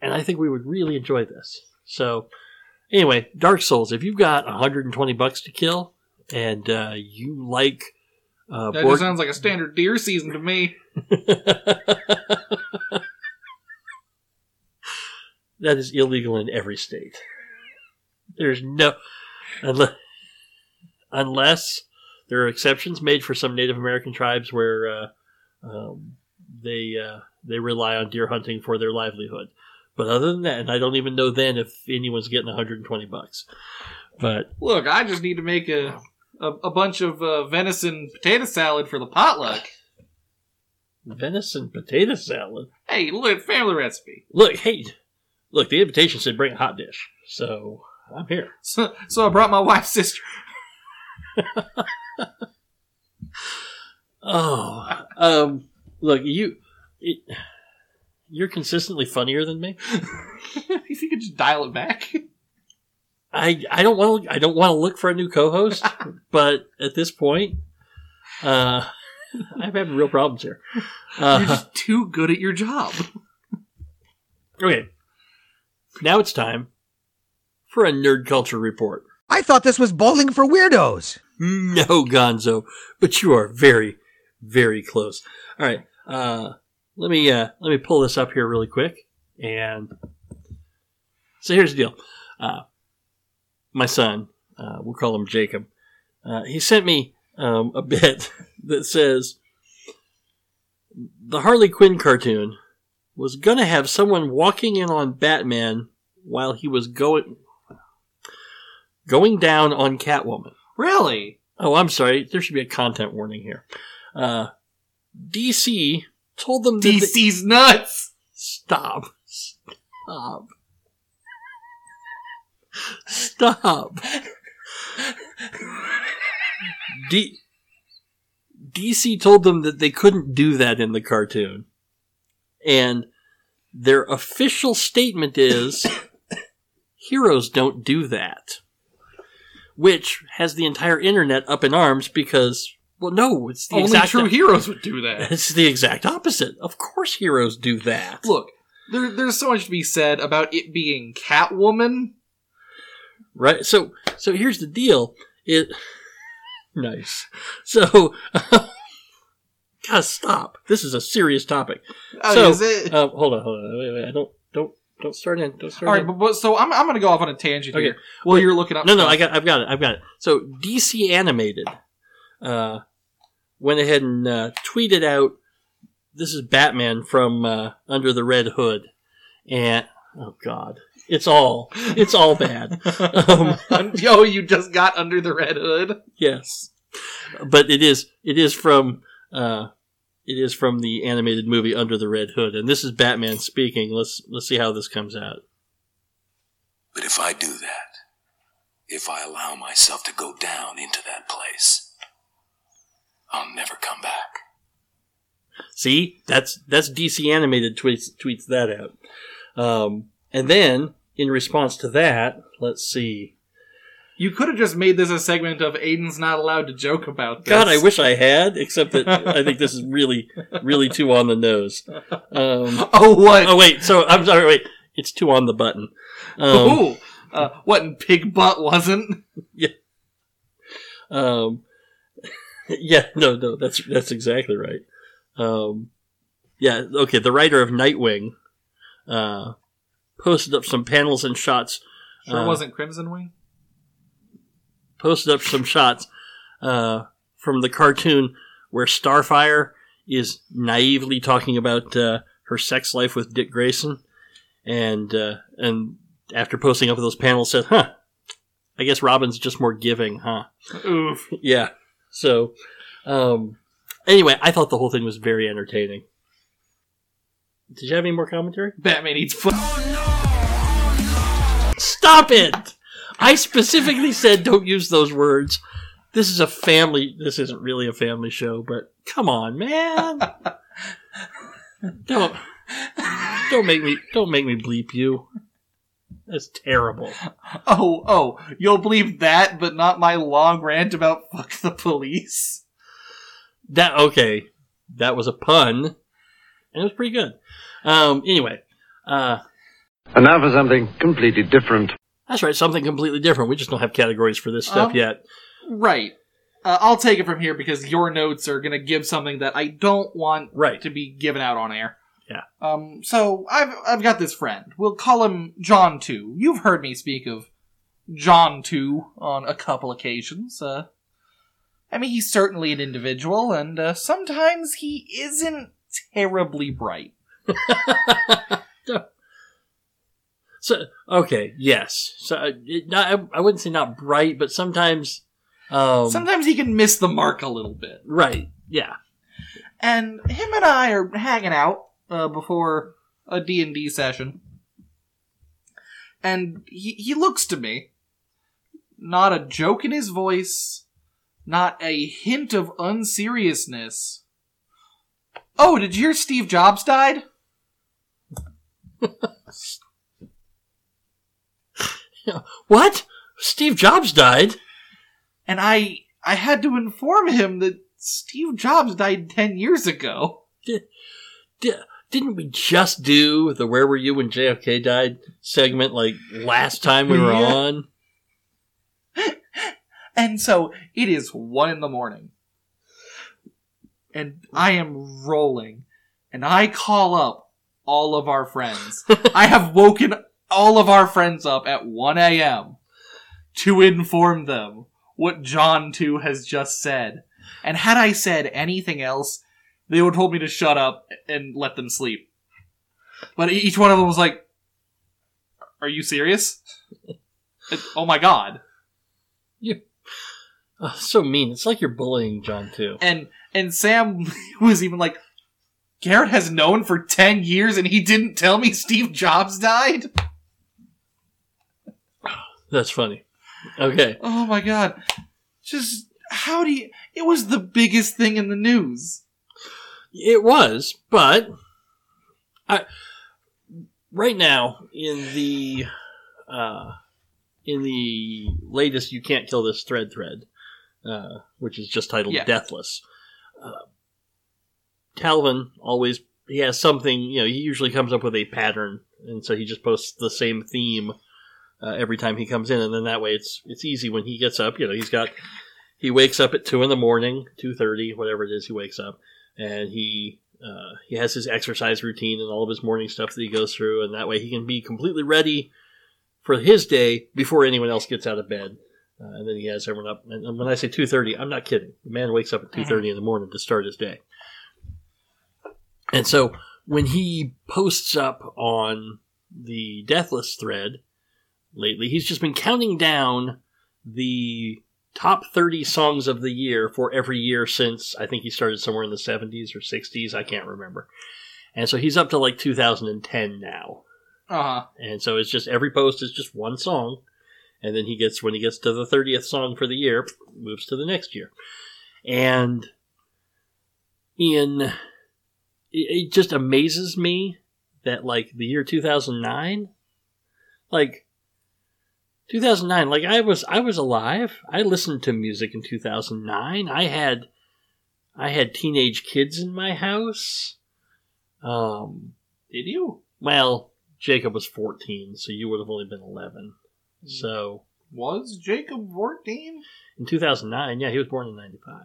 and I think we would really enjoy this. So anyway, Dark Souls. If you've got 120 bucks to kill, and uh, you like uh,
That
board-
sounds like a standard deer season to me.
that is illegal in every state. There's no unless, unless there are exceptions made for some Native American tribes where uh, um, they uh, they rely on deer hunting for their livelihood. But other than that, and I don't even know then if anyone's getting 120 bucks. But
Look, I just need to make a a, a bunch of uh, venison potato salad for the potluck.
venison potato salad.
Hey, look, family recipe.
Look, hey, look, the invitation said bring a hot dish, so I'm here.
So, so I brought my wife's sister.
Oh, um, look, you, it, you're consistently funnier than me.
if you could just dial it back.
I, I don't want to, I don't want to look for a new co-host, but at this point, uh, I'm having real problems here.
You're
Uh,
just too good at your job.
okay, now it's time for a nerd culture report.
I thought this was bowling for weirdos.
No, Gonzo, but you are very, very close. All right, uh, let me uh, let me pull this up here really quick. And so here's the deal. Uh, my son, uh, we'll call him Jacob. Uh, he sent me um, a bit that says the Harley Quinn cartoon was gonna have someone walking in on Batman while he was going going down on Catwoman.
Really?
Oh, I'm sorry. There should be a content warning here. Uh, DC told them that they-
DC's nuts.
stop, stop, stop. D- DC told them that they couldn't do that in the cartoon, and their official statement is heroes don't do that which has the entire internet up in arms because, well, no, it's the
Only
exact
true heroes would do that.
It's the exact opposite. Of course, heroes do that.
Look, there, there's so much to be said about it being Catwoman.
right? So, so here's the deal. It nice. So, gotta stop. This is a serious topic.
Oh,
so,
is it?
Uh, hold on, hold on. Wait, wait. I don't, don't, don't start in. Don't start
All right,
in.
but, but so I'm, I'm going to go off on a tangent
Okay.
here. While you're looking up.
No, no. I got, I've got it, I've got it. So DC Animated uh, went ahead and uh, tweeted out, "This is Batman from uh, Under the Red Hood," and oh god, it's all, it's all bad. um,
Yo, you just got under the red hood.
yes, but it is, it is from, uh, it is from the animated movie Under the Red Hood, and this is Batman speaking. Let's let's see how this comes out.
But if I do that, if I allow myself to go down into that place, I'll never come back.
See, that's that's DC animated tweets tweets that out. Um, and then in response to that, let's see.
You could have just made this a segment of Aiden's not allowed to joke about this.
God, I wish I had. Except that I think this is really, really too on the nose. Um,
Oh, what?
oh wait, so I'm sorry. Wait, it's too on the button. Um,
Ooh. Uh, what in pig butt wasn't? Yeah.
Um, yeah, no, no, that's that's exactly right. Um, yeah, okay. The writer of Nightwing uh, posted up some panels and shots.
Sure
uh,
wasn't Crimson Wing?
Posted up some shots uh, from the cartoon where Starfire is naively talking about uh, her sex life with Dick Grayson, and uh, and after posting up those panels, said, "Huh, I guess Robin's just more giving, huh?"
Oof.
Yeah. So, um, anyway, I thought the whole thing was very entertaining. Did you have any more commentary?
Batman eats foot. Oh no!
Stop it! I specifically said don't use those words. This is a family. This isn't really a family show, but come on, man. don't don't make me don't make me bleep you. That's terrible.
Oh, oh, you'll believe that, but not my long rant about fuck the police.
That okay. That was a pun, and it was pretty good. Um. Anyway, uh,
And now for something completely different.
That's right. Something completely different. We just don't have categories for this stuff
Um,
yet.
Right. Uh, I'll take it from here because your notes are going to give something that I don't want
Right.
to be given out on air.
Yeah.
Um. So I've I've got this friend. We'll call him John Two. You've heard me speak of John Two on a couple occasions. Uh, I mean, he's certainly an individual, and uh, sometimes he isn't terribly bright.
So okay, yes. So uh, it, not, I wouldn't say not bright, but sometimes. Um,
Sometimes he can miss the mark a little bit.
right. Yeah.
and him and I are hanging out uh, before a D and D session, and he he looks to me, not a joke in his voice, not a hint of unseriousness. Oh, did you hear Steve Jobs died?
What? Steve Jobs died.
And I I had to inform him that Steve Jobs died ten years ago.
Di- didn't we just do the "Where were you when JFK died" segment like last time we were
Yeah.
on?
And so it is one in the morning. And I am rolling. And I call up all of our friends. I have woken all of our friends up at 1 a.m. to inform them what John 2 has just said. And had I said anything else, they would have told me to shut up and let them sleep. But each one of them was like, Are you serious? oh my god.
Oh, so mean. It's like you're bullying John too.
and and Sam was even like, Garrett has known for ten years, and he didn't tell me Steve Jobs died.
That's funny. Okay.
Oh my god! Just how do you? It was the biggest thing in the news.
It was, but I right now in the uh, in the latest "You Can't Kill This" thread thread, uh, which is just titled
Yeah.
"Deathless." Uh, Calvin always he has something. You know, he usually comes up with a pattern, and so he just posts the same theme uh, every time he comes in, and then that way it's it's easy when he gets up. You know, he's got he wakes up at two in the morning, two thirty, whatever it is. He wakes up and he uh, he has his exercise routine and all of his morning stuff that he goes through, and that way he can be completely ready for his day before anyone else gets out of bed. Uh, and then he has everyone up. And when I say two thirty, I'm not kidding. The man wakes up at two thirty in the morning to start his day. And so when he posts up on the Deathless thread lately, he's just been counting down the top 30 songs of the year for every year since I think he started somewhere in the 70s or 60s. I can't remember. And so he's up to like 2010 now.
Uh huh.
And so it's just every post is just one song. And then he gets, when he gets to the 30th song for the year, moves to the next year. And in it, it just amazes me that like the year 2009 like 2009 like i was i was alive i listened to music in 2009 i had i had teenage kids in my house um
Did you?
well jacob was 14 so you would have only been 11 so
Was Jacob 14?
in 2009 yeah he was born in 95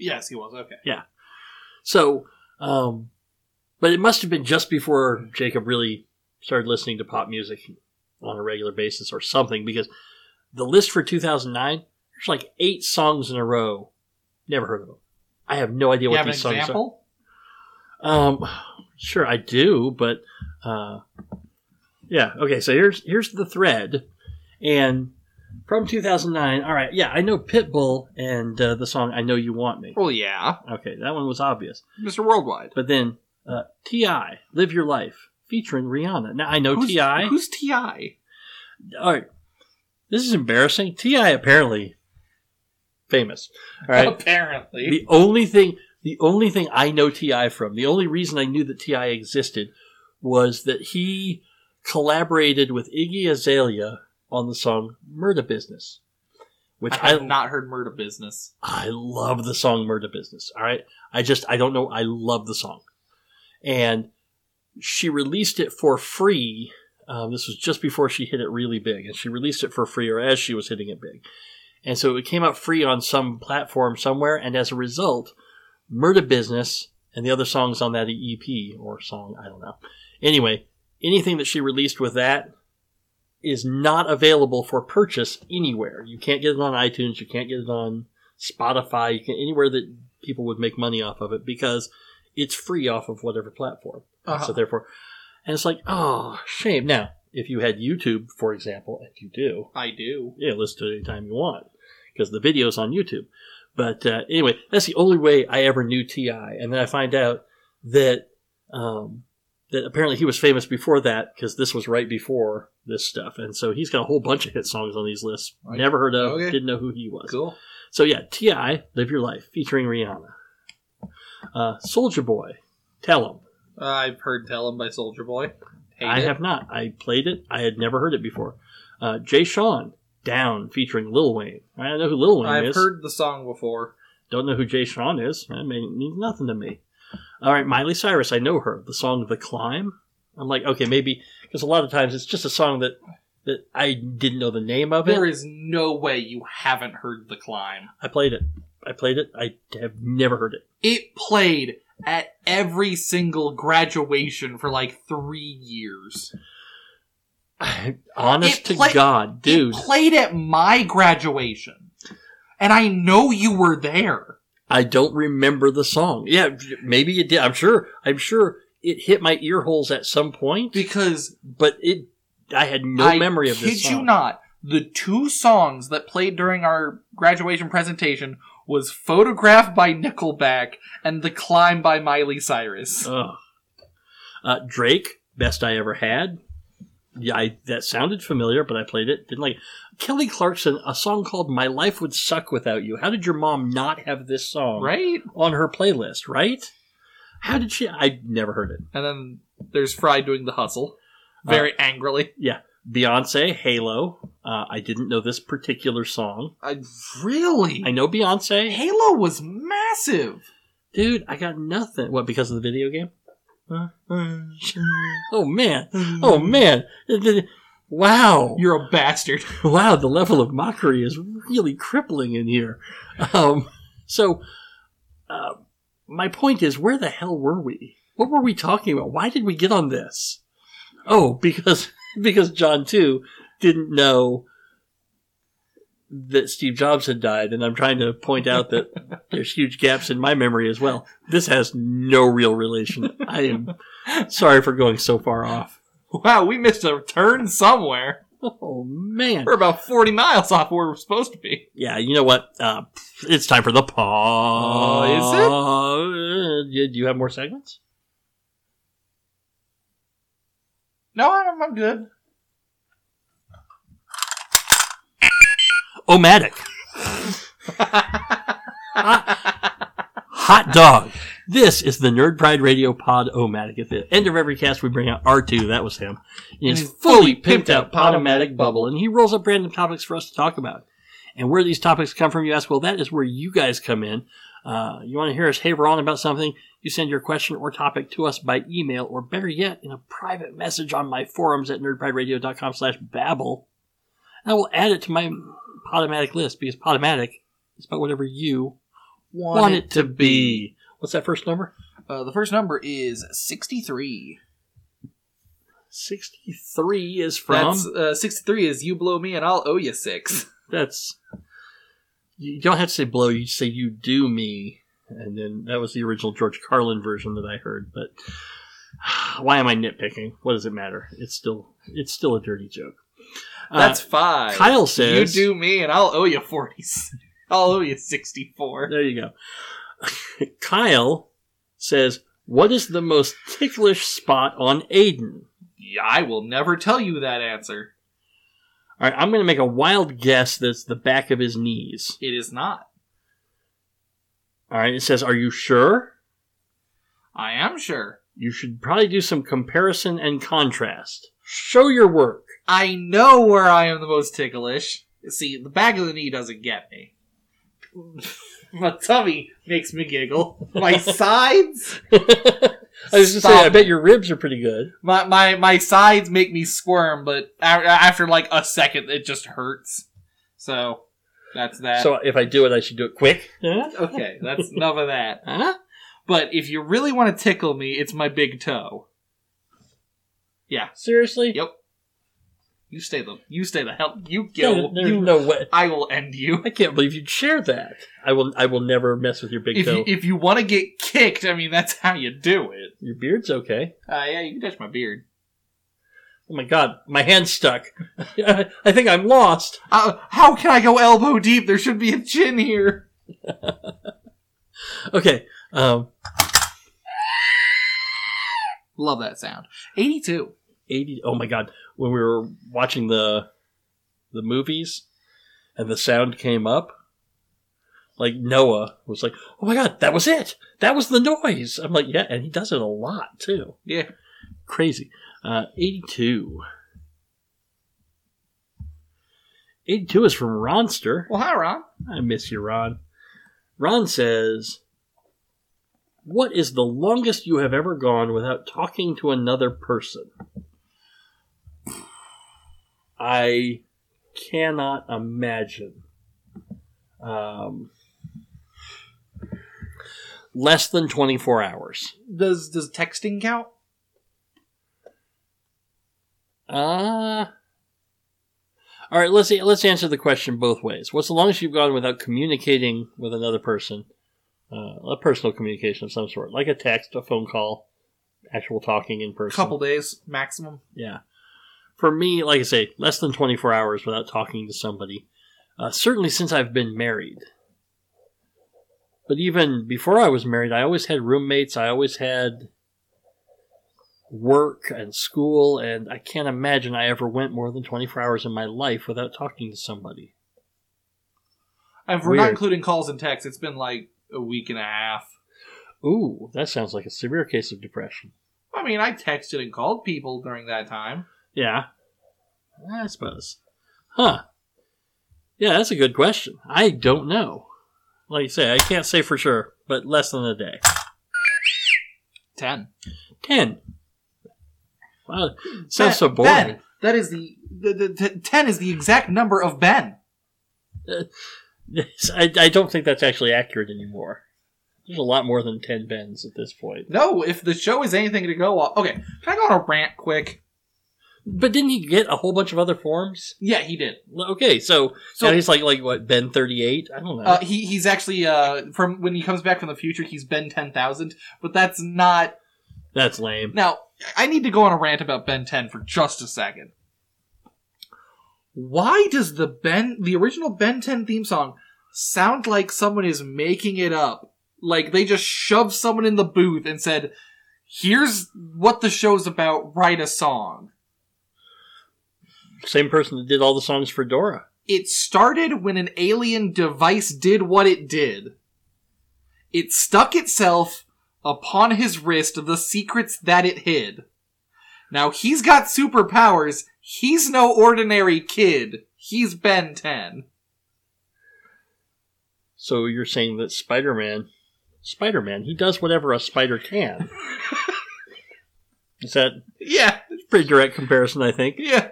Yes, he was. Okay.
Yeah. So, um, but it must have been just before Jacob really started listening to pop music on a regular basis or something because the list for 2009, there's like eight songs in a row. Never heard of them. I have no idea
You
what
have an
these songs
example?
are. Um, sure I do, but, uh, yeah. Okay. So here's, here's the thread and from 2009. All right. Yeah. I know Pitbull and uh, the song I Know You Want Me.
Well, yeah.
Okay, that one was obvious.
Mr. Worldwide.
But then uh, T.I., "Live Your Life," featuring Rihanna. Now I know
Who's,
Ti.
Who's T.I.?
All right, this is embarrassing. T.I. apparently famous. All right.
Apparently.
the only thing, the only thing I know T.I. from, the only reason I knew that T.I. existed, was that he collaborated with Iggy Azalea on the song "Murder Business," which
I
I
have not heard Murder Business.
I love the song Murder Business. All right. I just, I don't know. I love the song. And she released it for free. Um, this was just before she hit it really big. And she released it for free or as she was hitting it big. And so it came out free on some platform somewhere. And as a result, Murder Business and the other songs on that EP or song, I don't know. Anyway, anything that she released with that is not available for purchase anywhere. You can't get it on iTunes. You can't get it on Spotify. You can anywhere that people would make money off of it because it's free off of whatever platform.
Uh-huh.
So therefore, and it's like, oh, shame. Now, if you had YouTube, for example, and you do,
I do.
yeah, listen to it anytime you want because the video's on YouTube. But uh, anyway, that's the only way I ever knew T.I., and then I find out that um, that apparently he was famous before that because this was right before this stuff, and so he's got a whole bunch of hit songs on these lists.
Right.
Never heard of,
Okay.
didn't know who he was.
Cool.
So yeah, T.I., "Live Your Life" featuring Rihanna. Uh, Soulja Boy, tell him.
I've heard Tell Him by Soulja Boy. Hate
I
it.
have not. I played it. I had never heard it before. Uh, Jay Sean, "Down" featuring Lil Wayne. I don't know who Lil Wayne is.
I've
is.
heard the song before.
Don't know who Jay Sean is. That may, means nothing to me. All right, Miley Cyrus. I know her. The song "The Climb." I'm like, okay, maybe because a lot of times it's just a song that that I didn't know the name of it.
There is no way you haven't heard The Climb.
I played it. I played it. I have never heard it.
It played at every single graduation for like three years.
Honest to
play-
God, dude.
It played at my graduation. And I know you were there.
I don't remember the song. Yeah, maybe it did. I'm sure. I'm sure it hit my ear holes at some point
Because
but it. I had no
I
memory of
kid
this song.
you not, the two songs that played during our graduation presentation was Photograph by Nickelback and The Climb by Miley Cyrus.
Ugh. Uh, Drake, best I ever had. Yeah, I, that sounded familiar, but I played it. Didn't like it. Kelly Clarkson, a song called "My Life Would Suck Without You." How did your mom not have this song
Right?
on her playlist? Right? How did she? I never heard it.
And then there's Fry doing the hustle. Very angrily.
Yeah, Beyonce, "Halo." Uh, I didn't know this particular song.
I really
I know Beyonce,
Halo was massive.
dude. I got nothing. What? Because of the video game? Oh man! Oh man! Wow!
You're a bastard.
wow, the level of mockery is really crippling in here. Um, so, uh, my point is, where the hell were we? What were we talking about? Why did we get on this? Oh, because because John too didn't know that Steve Jobs had died, and I'm trying to point out that there's huge gaps in my memory as well. This has no real relation. I am sorry for going so far off.
Wow, we missed a turn somewhere.
Oh man!
We're about 40 miles off where we're supposed to be.
Yeah, you know what? Uh, it's time for the pause.
Oh,
is it? Do you have more segments?
No, I'm, I'm good.
Omatic. hot, dog. This is the Nerd Pride Radio Pod O-Matic. At the end of every cast, we bring out R2. That was him. In his
his
fully pimped out Podomatic bubble, and he rolls up random topics for us to talk about. And where these topics come from, you ask, well, that is where you guys come in. Uh, you want to hear us haver on about something, you send your question or topic to us by email, or better yet, in a private message on my forums at nerdprideradio.com slash babble. I will add it to my Podomatic list, because Podomatic is about whatever you want, it to be. What's that first number?
Uh, the first number is 63.
63 is from.
That's, uh, 63 is you blow me and I'll owe you six.
That's. You don't have to say blow, you say you do me. And then that was the original George Carlin version that I heard. But why am I nitpicking? What does it matter? It's still it's still a dirty joke. Uh,
That's five.
Kyle says
You do me and I'll owe you 40. I'll owe you 64.
There you go. Kyle says, "What is the most ticklish spot on Aiden?"
I will never tell you that answer.
All right, I'm going to make a wild guess that's the back of his knees.
It is not.
All right, it says, "Are you sure?"
I am sure.
You should probably do some comparison and contrast. Show your work.
I know where I am the most ticklish. See, the back of the knee doesn't get me. My tummy makes me giggle. My sides,
I was just saying, I bet your ribs are pretty good.
my, my my sides make me squirm, but after like a second, it just hurts. So that's that.
So if I do it, I should do it quick. Huh?
okay, that's enough of that.
Huh?
But if you really want to tickle me, it's my big toe. Yeah.
Seriously?
Yep. You stay the you stay the hell you
No,
go.
there's
you,
no way.
I will end you.
I can't believe you'd share that. I will. I will never mess with your big
If
toe.
you, if you want to get kicked, I mean that's how you do it.
your beard's okay.
Uh, yeah, you can touch my beard.
Oh my god, my hand's stuck. I think I'm lost.
Uh, how can I go elbow deep? There should be a chin here.
Okay. Um,
Love that sound. Eighty-two.
80 oh my god when we were watching the the movies and the sound came up like noah was like oh my god that was it. That was the noise. I'm like yeah and he does it a lot too.
Yeah.
crazy. Uh 82 82 is from ronster.
Well, hi, Ron.
i miss you ron. Ron says what is the longest you have ever gone without talking to another person I cannot imagine. Um, less than 24 hours.
Does does texting count?
Uh, all right, let's see, let's answer the question both ways. What's the longest you've gone without communicating with another person? Uh, a personal communication of some sort, like a text, a phone call, actual talking in person.
Couple days maximum.
Yeah. For me, like I say, less than 24 hours without talking to somebody. Uh, certainly since I've been married. But even before I was married, I always had roommates. I always had work and school, and I can't imagine I ever went more than 24 hours in my life without talking to somebody.
And if we're not including calls and texts, it's been like a week and a half.
Ooh, that sounds like a severe case of depression.
I mean, I texted and called people during that time.
Yeah. I suppose. Huh. Yeah, that's a good question. I don't know. Like you say, I can't say for sure, but less than a day.
Ten.
Ten. Wow, sounds so boring.
Ben, that is the, the, the, t- ten is the exact number of Ben.
I, I don't think that's actually accurate anymore. There's a lot more than ten Bens at this point.
No, if the show is anything to go off. Okay, can I go on a rant quick?
But didn't he get a whole bunch of other forms?
Yeah, he did.
Okay, so,
So-
he's like like what Ben thirty eight? I don't know.
Uh, he he's actually uh from when he comes back from the future, he's Ben ten thousand, but that's not.
that's lame.
Now I need to go on a rant about Ben ten for just a second. Why does the Ben the original Ben ten theme song sound like someone is making it up? Like they just shoved someone in the booth and said, "Here's what the show's about. Write a song."
Same person that did all the songs for Dora.
It started when an alien device did what it did. It stuck itself upon his wrist the secrets that it hid. Now he's got superpowers. He's no ordinary kid. He's Ben 10.
So you're saying that Spider Man, Spider Man, he does whatever a spider can. Is that
Yeah,
a pretty direct comparison? I think
yeah.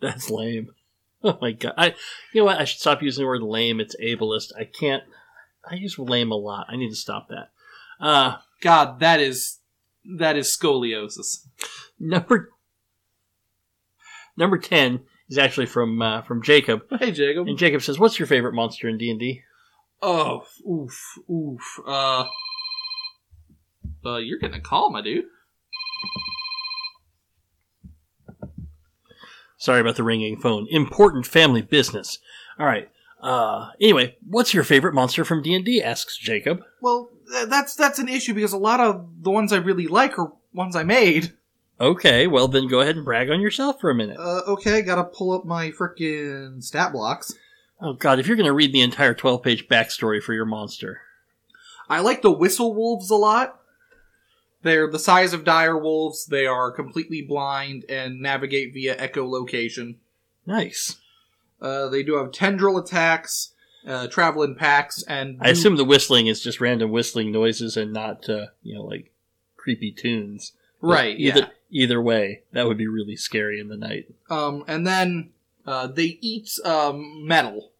that's lame. Oh my god! I, you know what? I should stop using the word lame. It's ableist. I can't. I use lame a lot. I need to stop that. Uh
God, that is that is scoliosis.
number number ten is actually from uh, from Jacob,
Hey, Jacob.
and Jacob says, "What's your favorite monster in D and D?"
Oh, oof, oof. Uh, uh, you're getting a call, my dude.
Sorry about the ringing phone. Important family business. All right. Uh, anyway, what's your favorite monster from D and D? asks Jacob.
Well, th- that's that's an issue because a lot of the ones I really like are ones I made.
Okay, well then go ahead and brag on yourself for a minute.
Uh, okay, gotta pull up my frickin' stat blocks.
Oh god, if you're to read the entire 12-page backstory for your monster.
I like the whistle wolves a lot. They're the size of dire wolves. They are completely blind and navigate via echolocation.
Nice.
Uh, they do have tendril attacks, uh, travel in packs, and
I assume the whistling is just random whistling noises and not uh, you know like creepy tunes. But
right.
Either
Yeah.
either way, that would be really scary in the night.
Um, and then uh, they eat um, metal.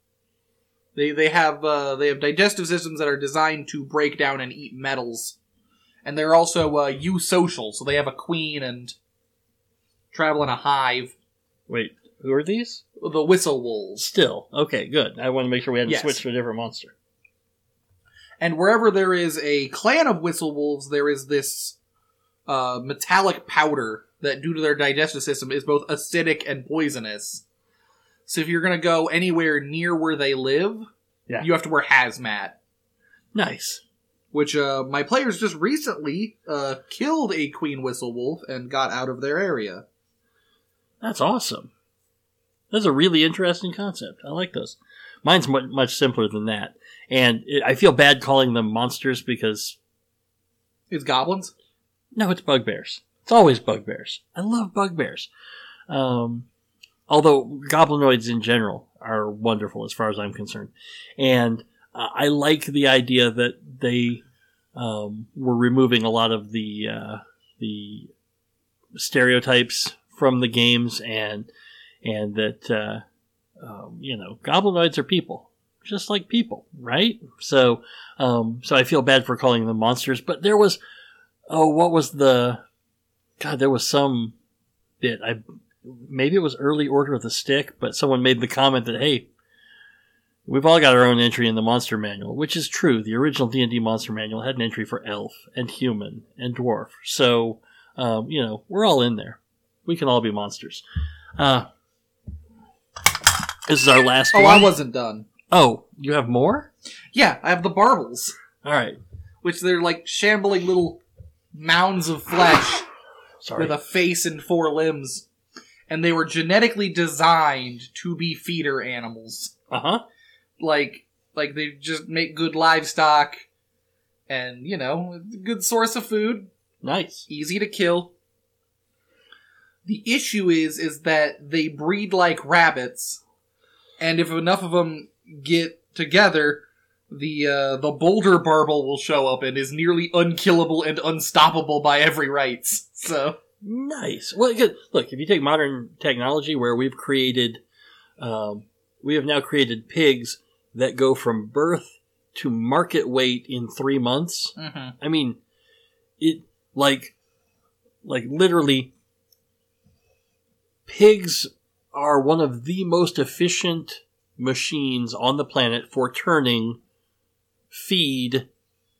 They they have uh, they have digestive systems that are designed to break down and eat metals, and they're also uh, eusocial. So they have a queen and travel in a hive.
Wait, who are these?
The whistle wolves.
Still. Okay, good. I want to make sure we hadn't
Yes.
switched to a different monster.
And wherever there is a clan of whistle wolves, there is this uh, metallic powder that, due to their digestive system, is both acidic and poisonous. So if you're going to go anywhere near where they live,
Yeah.
you have to wear hazmat.
Nice.
Which uh, my players just recently uh, killed a queen whistle wolf and got out of their area.
That's awesome. That's a really interesting concept. I like those. Mine's much, much simpler than that. And it, I feel bad calling them monsters because,
It's goblins.
no, it's bugbears. It's always bugbears. I love bugbears. Um, although goblinoids in general are wonderful as far as I'm concerned. And uh, I like the idea that they um, were removing a lot of the uh, the stereotypes from the games and and that uh, um, you know goblinoids are people just like people right? So um, so I feel bad for calling them monsters but there was oh what was the god there was some bit I maybe it was early order of the stick but someone made the comment that hey We've all got our own entry in the monster manual, which is true. The original D&D monster manual had an entry for elf and human and dwarf. So, um, you know, we're all in there. We can all be monsters. Uh, this is our last
Oh,
one.
I wasn't done.
Oh, you have more?
Yeah, I have the barbles,
All right.
which they're like shambling little mounds of flesh.
Sorry.
with a face and four limbs. And they were genetically designed to be feeder animals.
Uh-huh.
Like like they just make good livestock and, you know, good source of food,
Nice.
easy to kill. The issue is is that they breed like rabbits and if enough of them get together, the uh, the boulder barbel will show up and is nearly unkillable and unstoppable by every rights. So
Nice. Well, good. look, if you take modern technology where we've created, um, we have now created pigs that go from birth to market weight in three months.
Mhm.
I mean, it like, like literally, pigs are one of the most efficient machines on the planet for turning feed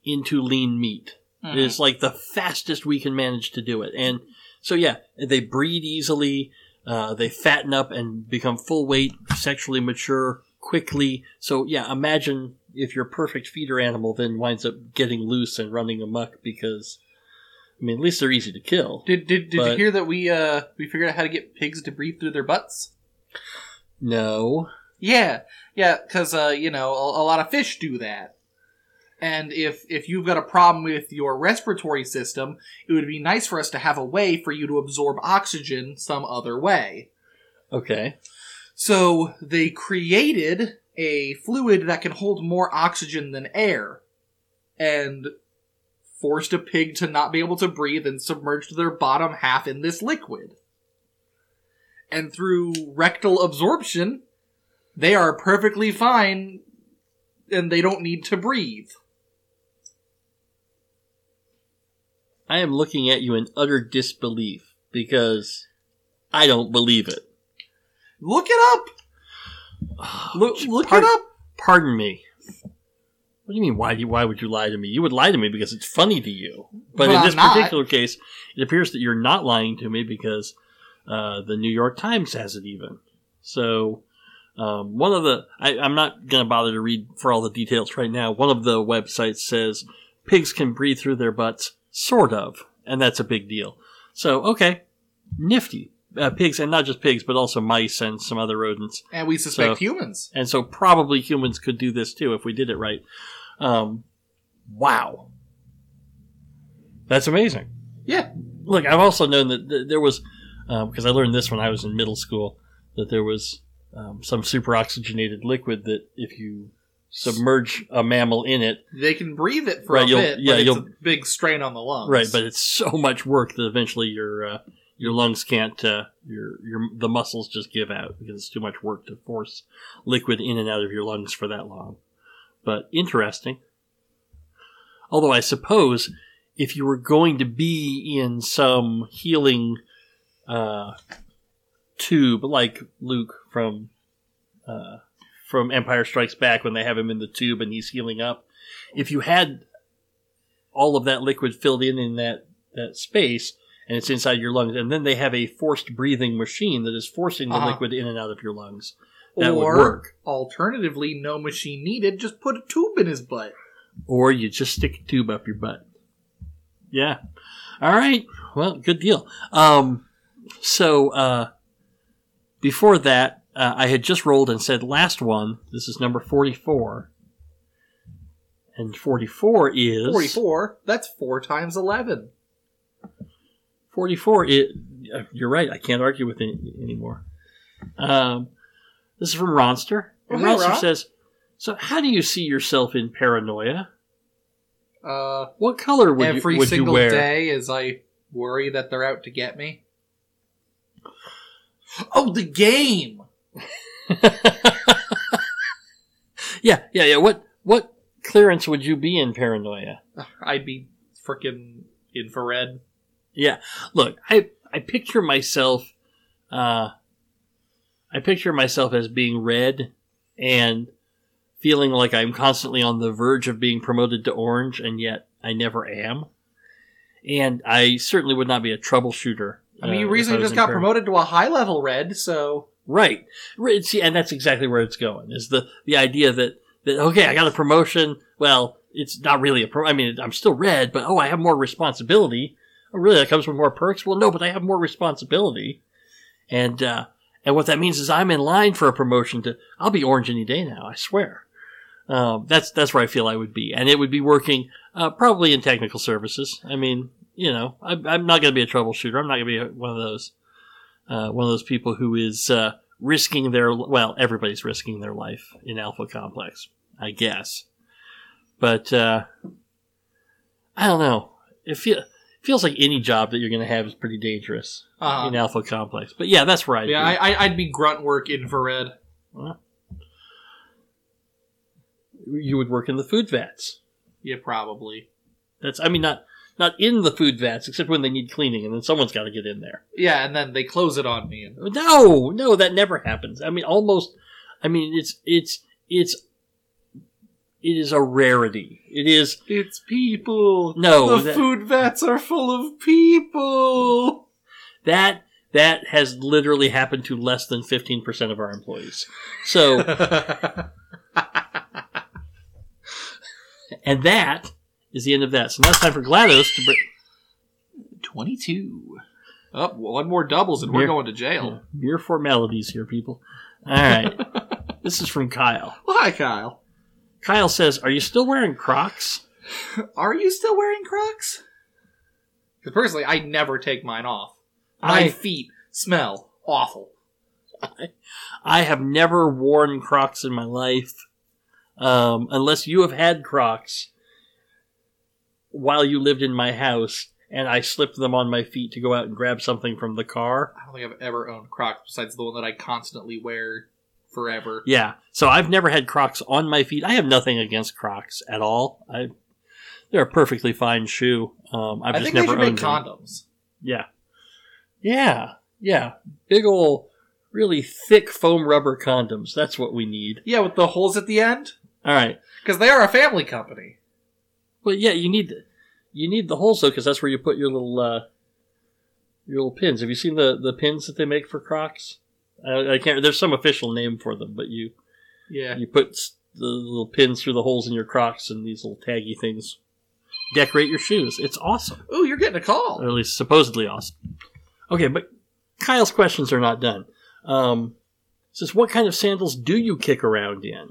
into lean meat.
Mhm.
It's like the fastest we can manage to do it. And so, yeah, they breed easily, uh, they fatten up and become full weight, sexually mature quickly. So, yeah, imagine if your perfect feeder animal then winds up getting loose and running amok because, I mean, at least they're easy to kill.
Did did did you hear that we uh we figured out how to get pigs to breathe through their butts?
No.
Yeah, yeah, because uh you know a, a lot of fish do that, And if if you've got a problem with your respiratory system, it would be nice for us to have a way for you to absorb oxygen some other way.
Okay.
So they created a fluid that can hold more oxygen than air, and forced a pig to not be able to breathe and submerged their bottom half in this liquid. And through rectal absorption, they are perfectly fine and they don't need to breathe.
I am looking at you in utter disbelief because I don't believe it.
Look it up! Look, look
Pardon-
it up!
Pardon me. What do you mean? Why? Do you, why would you lie to me? You would lie to me because it's funny to you. But
Well,
in
I'm
this
not.
particular case, it appears that you're not lying to me because uh, the New York Times has it even. So um, one of the I, I'm not going to bother to read for all the details right now. One of the websites says pigs can breathe through their butts, sort of, and that's a big deal. So okay, nifty. Uh, pigs, and not just pigs, but also mice and some other rodents.
And we suspect
So-
humans.
And so probably humans could do this too if we did it right. Um, wow. That's amazing.
Yeah.
Look, I've also known that th- there was, because I learned this when I was in middle school, that there was um, some super oxygenated liquid that if you submerge a mammal in it,
They can breathe it for
Right,
a bit,
yeah,
but it's a big strain on the lungs.
right, but it's so much work that eventually your uh, your lungs can't, uh, your your the muscles just give out because it's too much work to force liquid in and out of your lungs for that long. But interesting. Although I suppose if you were going to be in some healing uh, tube like Luke from uh, from Empire Strikes Back when they have him in the tube and he's healing up, if you had all of that liquid filled in in that that space and it's inside your lungs and then they have a forced breathing machine that is forcing the
Uh-huh.
liquid in and out of your lungs that
or
would work
alternatively, no machine needed. Just put a tube in his butt.
or you just stick a tube up your butt yeah all right well good deal um so uh before that uh, i had just rolled and said last one this is number 44 and 44 is
Forty-four. That's four times eleven.
44 it uh, you're right i can't argue with it anymore um, this is from ronster
Oh,
and
hey,
ronster
Ron.
says so how do you see yourself in paranoia
Uh,
what color would,
every
you, would you
single
wear
day as I worry that they're out to get me. Oh, the game.
yeah yeah yeah what what clearance would you be in paranoia
I'd be freaking infrared.
Yeah. Look, I I picture myself uh I picture myself as being red and feeling like I'm constantly on the verge of being promoted to orange and yet I never am. And I certainly would not be a troubleshooter.
I mean,
uh,
you
if
recently just got
par-
promoted to a high level red, so
Right. Right. See, and that's exactly where it's going. Is the the idea that that okay, I got a promotion. Well, it's not really a pro. I mean, I'm still red, but oh, I have more responsibility. Oh, really? That comes with more perks. Well, no, but I have more responsibility, and uh, and what that means is I'm in line for a promotion to. I'll be orange any day now. I swear. Um, that's that's where I feel I would be, and it would be working uh, probably in technical services. I mean, you know, I, I'm not going to be a troubleshooter. I'm not going to be a, one of those uh, one of those people who is uh, risking their well, everybody's risking their life in Alpha Complex, I guess. But uh, I don't know. It feel, feels like any job that you're going to have is pretty dangerous
uh,
in Alpha Complex. But yeah, that's right.
yeah, I, I, I'd be grunt work infrared.
you would work in the food vats.
Yeah, probably.
That's I mean not not in the food vats except when they need cleaning and then someone's got to get in there.
Yeah, and then they close it on me. And
No, no, that never happens. I mean, almost. I mean, it's it's it's it is a rarity. It is.
it's people.
No,
the
that-
food vats are full of people.
That that has literally happened to less than fifteen percent of our employees. So, and that is the end of that. So now it's time for GLaDOS to bring.
Twenty-two. Up oh, one more doubles and we're going to jail.
Mere formalities here, people. All right. this is from Kyle.
Well, hi, Kyle.
Kyle says, "Are you still wearing Crocs?"
Are you still wearing Crocs? Because personally, I never take mine off. My
I-
feet smell awful.
I have never worn Crocs in my life, um, unless you have had Crocs while you lived in my house, and I slipped them on my feet to go out and grab something from the car.
I don't think I've ever owned Crocs besides the one that I constantly wear forever.
Yeah, so I've never had Crocs on my feet. I have nothing against Crocs at all. I, they're a perfectly fine shoe. Um, I've
I
just
think they
never owned
condoms.
Yeah. Yeah. Yeah. Big ol' really thick foam rubber condoms. That's what we need.
Yeah, with the holes at the end.
All right.
Because they are a family company.
Well, yeah, you need you need the holes though, because that's where you put your little uh, your little pins. Have you seen the the pins that they make for Crocs? I, I can't. There's some official name for them, but you
Yeah.
you put the little pins through the holes in your Crocs, and these little taggy things decorate your shoes. It's awesome.
Ooh, you're getting a call.
or at least supposedly awesome. Okay, but Kyle's questions are not done. Um, it says, what kind of sandals do you kick around in?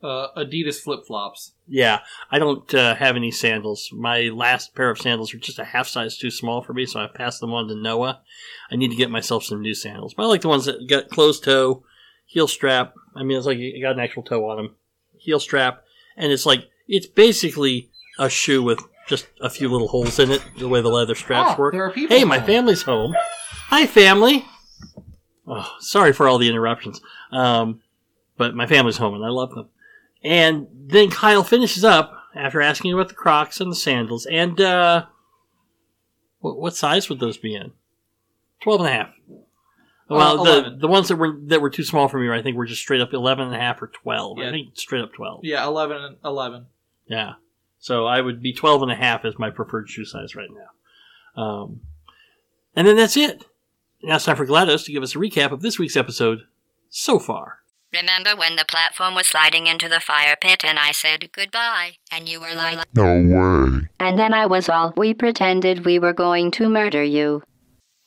Uh, Adidas flip flops.
Yeah, I don't uh, have any sandals. My last pair of sandals are just a half size too small for me, so I passed them on to Noah. I need to get myself some new sandals. But I like the ones that got closed toe, heel strap. I mean, it's like you got an actual toe on them, heel strap, and it's like it's basically a shoe with just a few little holes in it. The way the leather straps
Oh,
work.
there are people
hey, my
home.
family's home. Hi, family. Oh, sorry for all the interruptions. Um, but my family's home and I love them. And then Kyle finishes up after asking about the Crocs and the sandals. And uh, what, what size would those be in? Twelve and a half. Well, the
11.
the ones that were that were too small for me, I think, were just straight up eleven and a half or twelve. I think straight up twelve.
Yeah, 11 and 11.
Yeah. So I would be 12 and a half as my preferred shoe size right now. Um, and then that's it. Now it's time for GLaDOS to give us a recap of this week's episode so far.
Remember when the platform was sliding into the fire pit and I said goodbye? And you were like,
No way.
And then I was all, we pretended we were going to murder you.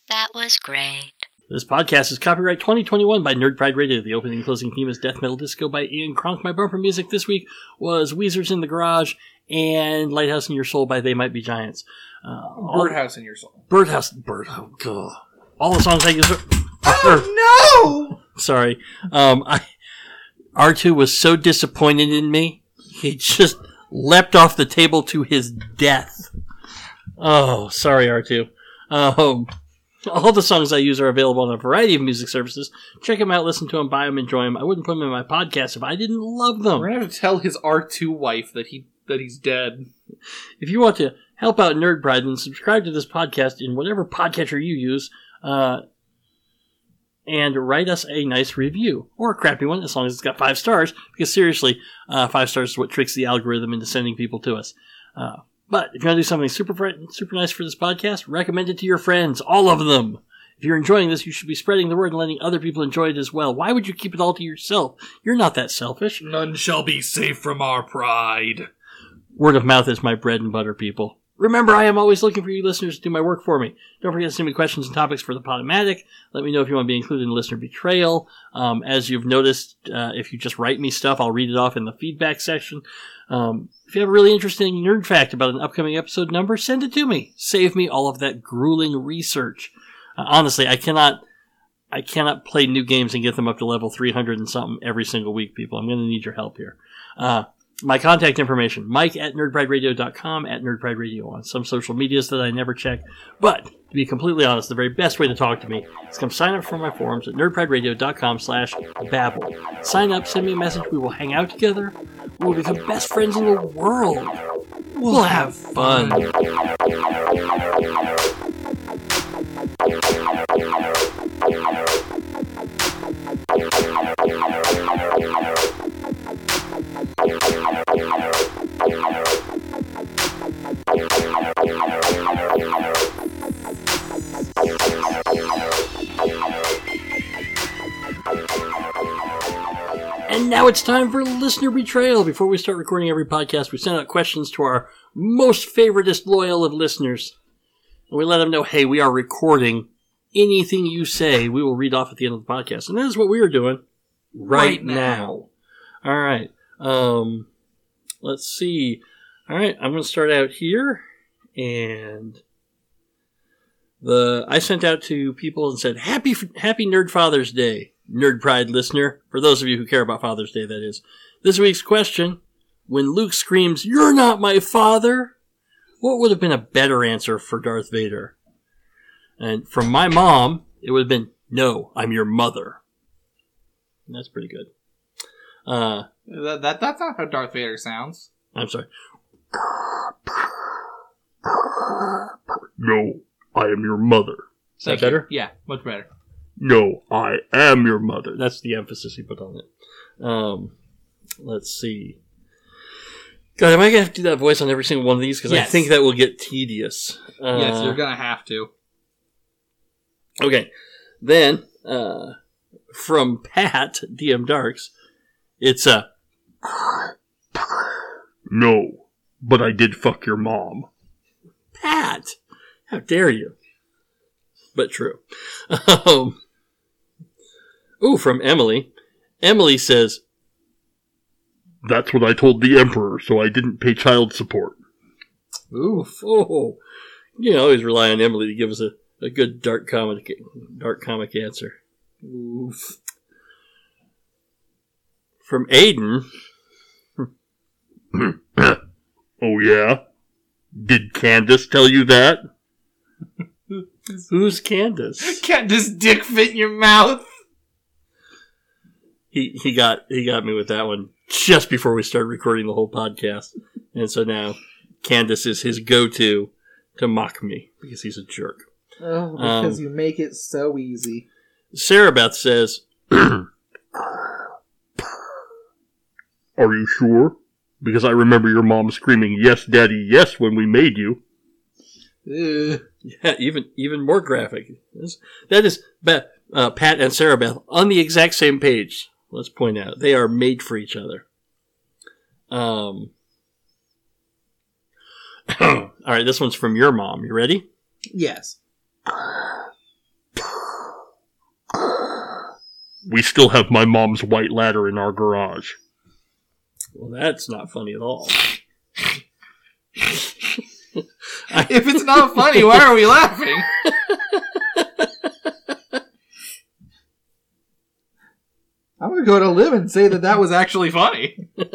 That was great.
This podcast is copyright 2021 by Nerd Pride Radio. The opening and closing theme is Death Metal Disco by Ian Kronk. My bumper music this week was Weezer's in the Garage and Lighthouse in Your Soul by They Might Be Giants. Uh, all-
Birdhouse in your soul.
Birdhouse. Bird. Oh, God. All the songs I use are.
Oh, no!
Sorry. Um, I, R2 was so disappointed in me, he just leapt off the table to his death. Oh, sorry, R2. Um, all the songs I use are available on a variety of music services. Check them out, listen to them, buy them, enjoy them. I wouldn't put them in my podcast if I didn't love them.
We're gonna have to tell his R2 wife that he that he's dead.
If you want to help out Nerd Pride, then subscribe to this podcast in whatever podcatcher you use, uh, and write us a nice review or a crappy one, as long as it's got five stars. Because seriously, uh, five stars is what tricks the algorithm into sending people to us. Uh, but if you want to do something super super nice for this podcast, recommend it to your friends, all of them. If you're enjoying this, you should be spreading the word and letting other people enjoy it as well. Why would you keep it all to yourself? You're not that selfish.
None shall be safe from our pride.
Word of mouth is my bread and butter, people. Remember, I am always looking for you listeners to do my work for me. Don't forget to send me questions and topics for the Podomatic. Let me know if you want to be included in listener betrayal. Um, as you've noticed, uh, if you just write me stuff, I'll read it off in the feedback section. Um, if you have a really interesting nerd fact about an upcoming episode number, send it to me. Save me all of that grueling research. Uh, honestly, I cannot. I cannot play new games and get them up to level 300 and something every single week, people. I'm going to need your help here. Uh, my contact information, mike at nerdprideradio.com, at nerdprideradio on some social medias that I never check. But, to be completely honest, the very best way to talk to me is come sign up for my forums at nerdprideradio.com slash babble. Sign up, send me a message, we will hang out together, we will become best friends in the world. We'll have fun. And now it's time for listener betrayal. Before we start recording every podcast, we send out questions to our most favoritist loyal of listeners. And we let them know, hey, we are recording. Anything you say, we will read off at the end of the podcast. And that is what we are doing right,
Right
now.
now.
All right. Um, let's see. All right, I'm going to start out here, and the I sent out to people and said, "Happy Happy Nerd Father's Day, Nerd Pride listener." For those of you who care about Father's Day, that is. This week's question: When Luke screams, "You're not my father," what would have been a better answer for Darth Vader? And from my mom, it would have been, "No, I'm your mother." And that's pretty good. Uh,
That, that that's not how Darth Vader sounds.
I'm sorry.
No, I am your mother.
Is that
Thank you.
better?
Yeah, much better.
No, I am your mother.
That's the emphasis he put on it. Um, let's see. God, am I gonna have to do that voice on every single one of these? Because I
Yes.
think that will get tedious. Uh,
yes, you're gonna have to.
Okay, then uh, from Pat DM Darks, it's a
No, but I did fuck your mom.
Pat. How dare you? But true. Um, ooh, from Emily. Emily says,
That's what I told the Emperor, so I didn't pay child support.
Oof. Oh, you can always rely on Emily to give us a, a good dark comic dark comic answer. Oof. From Aiden.
oh, yeah? Did Candace tell you that?
Who's Candace?
Can't this dick fit in your mouth?
He he got he got me with that one just before we started recording the whole podcast, and so now Candace is his go-to to mock me because he's a jerk.
Oh,
because um,
you make it so easy.
Sarah Beth says,
Are you sure? Because I remember your mom screaming, Yes, Daddy, yes, when we made you.
Yeah, even even more graphic. This- That is Beth, uh, Pat and Sarah Beth on the exact same page. Let's point out they are made for each other. Um. all right, this one's from your mom. You ready?
Yes.
We still have my mom's white ladder in our garage.
Well, that's not funny at all.
If it's not funny, why are we laughing? I'm gonna go to Liv and say that that was actually funny.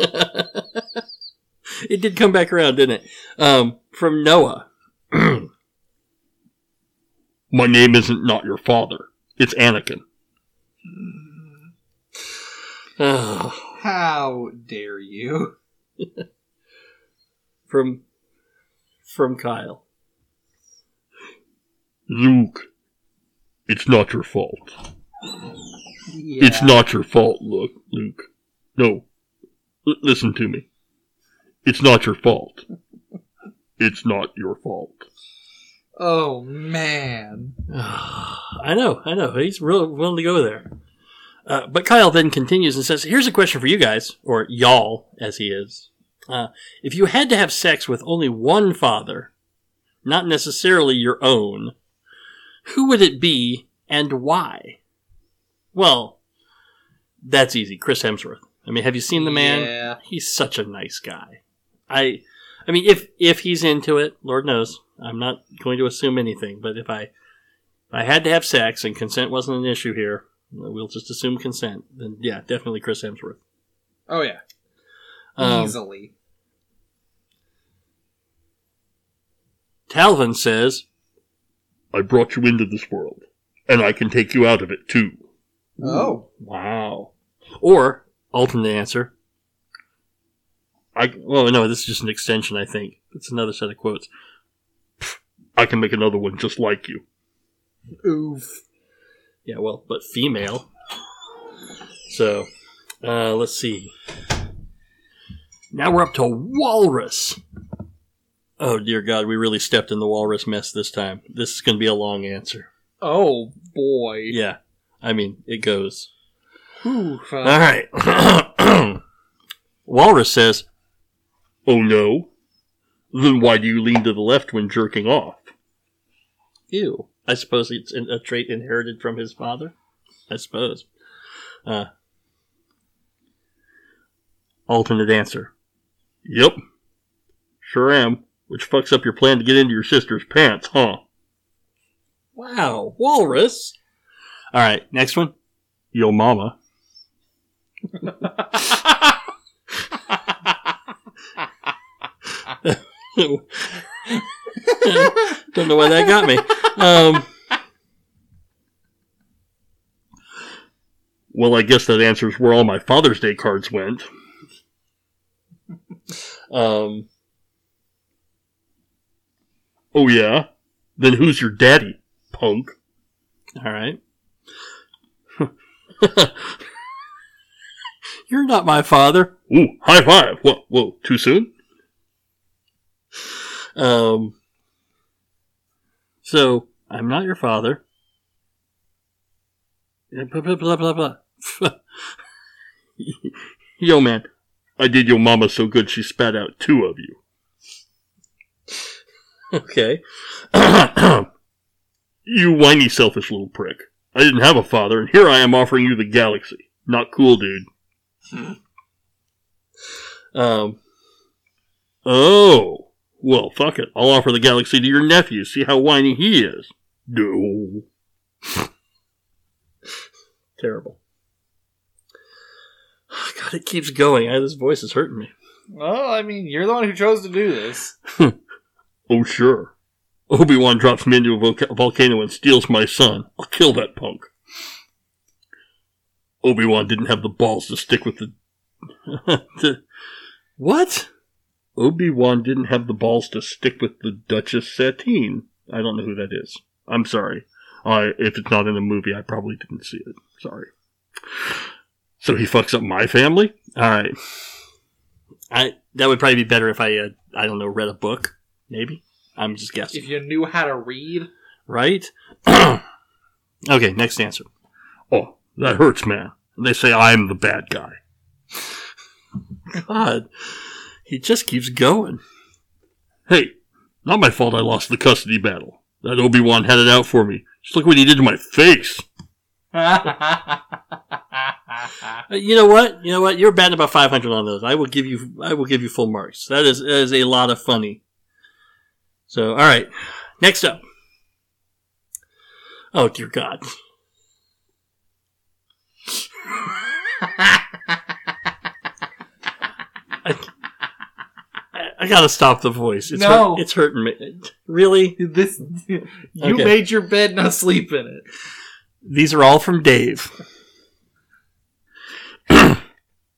It did come back around, didn't it? Um, from Noah.
My name isn't not your father. It's Anakin.
Oh,
How dare you?
from from Kyle.
Luke, it's not your fault. It's not your fault, look, Luke. No. L- listen to me. It's not your fault. It's not your fault.
Oh man.
I know, I know. He's real willing to go there. Uh, but Kyle then continues and says, "Here's a question for you guys, or y'all, as he is. Uh, if you had to have sex with only one father, not necessarily your own, who would it be and why?" Well, that's easy. Chris Hemsworth. I mean, have you seen the man?
Yeah.
He's such a nice guy. I, I mean, if if he's into it, Lord knows, I'm not going to assume anything. But if I, if I had to have sex and consent wasn't an issue here, we'll just assume consent. Then yeah, definitely Chris Hemsworth.
Oh yeah.
Um,
Easily.
Talvin says,
I brought you into this world, and I can take you out of it too.
Oh.
"Wow," or alternate answer. I well, no, this is just an extension. I think it's another set of quotes.
I can make another one just like you.
Oof.
Yeah, well, but female. So, uh, let's see. Now we're up to walrus. Oh dear God, we really stepped in the walrus mess this time. This is going to be a long answer.
Oh boy.
Yeah, I mean it goes.
Oof.
All right. walrus says,
Oh no? Then why do you lean to the left when jerking off?
"Ew." I suppose it's a trait inherited from his father. I suppose. Uh, alternate answer. Yep. Sure am. Which fucks up your plan to get into your sister's pants, huh?
Wow, walrus. All right, next one.
Yo mama.
Don't know why that got me. Um,
Well, I guess that answers where all my Father's Day cards went.
um,
Oh yeah? Then who's your daddy, punk?
all right. You're not my father.
Ooh, high five. Whoa, whoa, too soon?
Um, so I'm not your father. Blah blah blah blah blah.
Yo man, I did your mama so good she spat out two of you.
okay.
You whiny selfish little prick. I didn't have a father, and here I am offering you the galaxy. Not cool, dude.
Um,
Oh. Well, fuck it. I'll offer the galaxy to your nephew. See how whiny he is. No.
terrible. God, it keeps going. I, this voice is hurting me.
Well, I mean, you're the one who chose to do this.
Oh, sure. Obi-Wan drops me into a volca- volcano and steals my son. I'll kill that punk. Obi-Wan didn't have the balls to stick with the... the-
What?
Obi-Wan didn't have the balls to stick with the Duchess Satine. I don't know who that is. I'm sorry. I, if it's not in the movie, I probably didn't see it. Sorry. So he fucks up my family?
Alright. I that would probably be better if I uh, I don't know read a book maybe I'm just guessing
If you knew how to read,
right okay next answer
Oh, that hurts, man. They say I'm the bad guy.
God he just keeps going.
Hey, not my fault I lost the custody battle. That Obi-Wan had it out for me. Just look what he did to my face.
You know what? You know what? You're batting about 500 on those. I will give you I will give you full marks. That is that is a lot of funny. So all right. Next up. Oh dear God. I, I gotta stop the voice. It's
No.
hurt, it's hurting me. Really?
this you
Okay.
made your bed, now sleep in it.
These are all from Dave.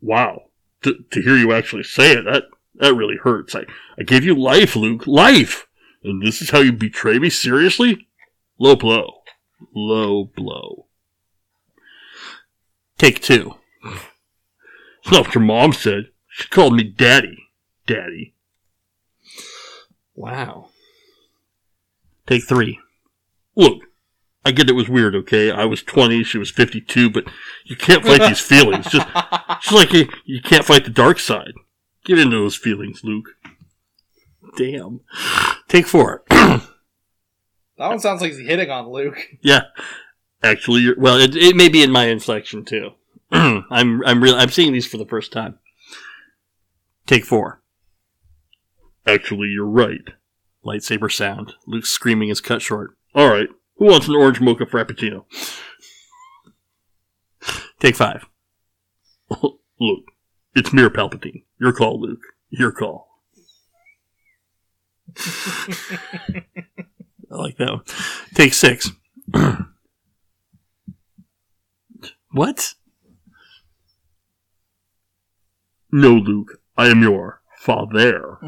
Wow. To, to hear you actually say it, that, that really hurts. I, I gave you life, Luke. Life! And this is how you betray me? Seriously? Low blow. Low blow.
Take two.
It's not what your mom said. She called me daddy. Daddy.
Wow. Take three.
Look, I get it was weird, okay? I was 20, she was 52, but you can't fight these feelings. Just, just like you, you can't fight the dark side. Get into those feelings, Luke.
Damn. Take four.
That one sounds like he's hitting on Luke.
Yeah. Actually, you're,
well, it, it may be in my inflection too. I'm I'm really I'm seeing these for the first time. Take four.
Actually, you're right.
Lightsaber sound. Luke's screaming is cut short.
All right. Who wants an orange mocha frappuccino?
Take five.
Look, it's Mir Palpatine. Your call, Luke. Your call.
I like that one. Take six. what?
No, Luke. I am your father.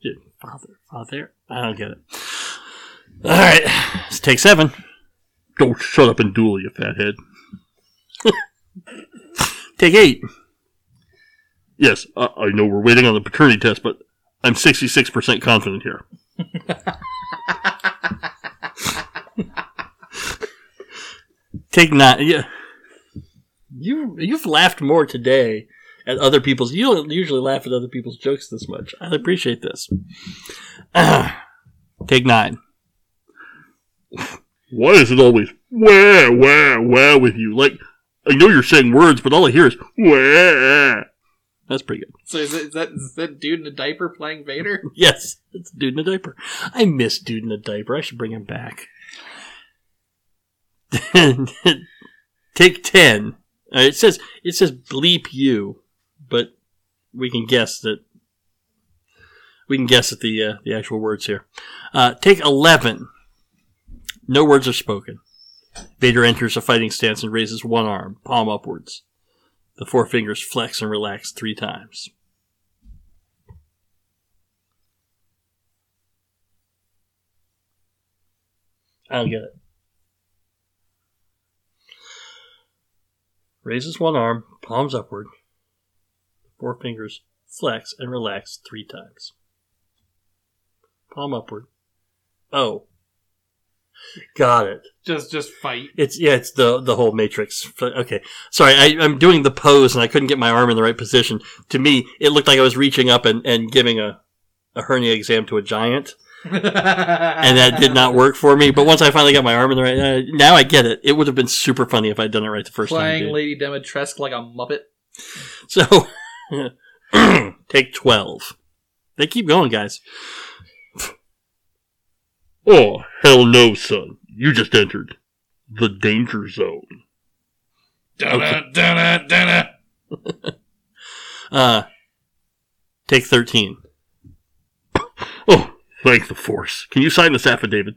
Yeah, Father, father. I don't get it. All right, let's take seven.
Don't shut up and duel, you fathead.
Take eight.
Yes, I, I know we're waiting on the paternity test, but I'm 66% confident here.
Take nine. Yeah. You you've laughed more today at other people's. You don't usually laugh at other people's jokes this much. I appreciate this. Take nine.
Why is it always wah, wah, wah with you? Like, I know you're saying words, but all I hear is wah. That's pretty good.
So is, it, is that is that dude in a diaper playing Vader?
Yes, it's Dude in a Diaper. I miss Dude in a Diaper. I should bring him back. Take ten. Uh, it says it says bleep you, but we can guess that we can guess at the uh, the actual words here. Uh, take eleven. No words are spoken. Vader enters a fighting stance and raises one arm, palm upwards. The four fingers flex and relax three times. I don't get it. Raises one arm, palms upward. Four fingers flex and relax three times. Palm upward. Oh. Got it.
Just just fight.
It's yeah, it's the the whole matrix. Okay, sorry, I, I'm doing the pose and I couldn't get my arm in the right position. To me, it looked like I was reaching up and, and giving a, a hernia exam to a giant, and that did not work for me. But once I finally got my arm in the right, uh, now I get it. It would have been super funny if I'd done it right the first
Playing
time. dude.
Lady Demetresque like a muppet.
So, take twelve. They keep going, guys.
Oh, hell no, son. You just entered the danger zone.
Dunna, dunna, dunna.
Uh, take thirteen.
Oh, thank the force. Can you sign this affidavit?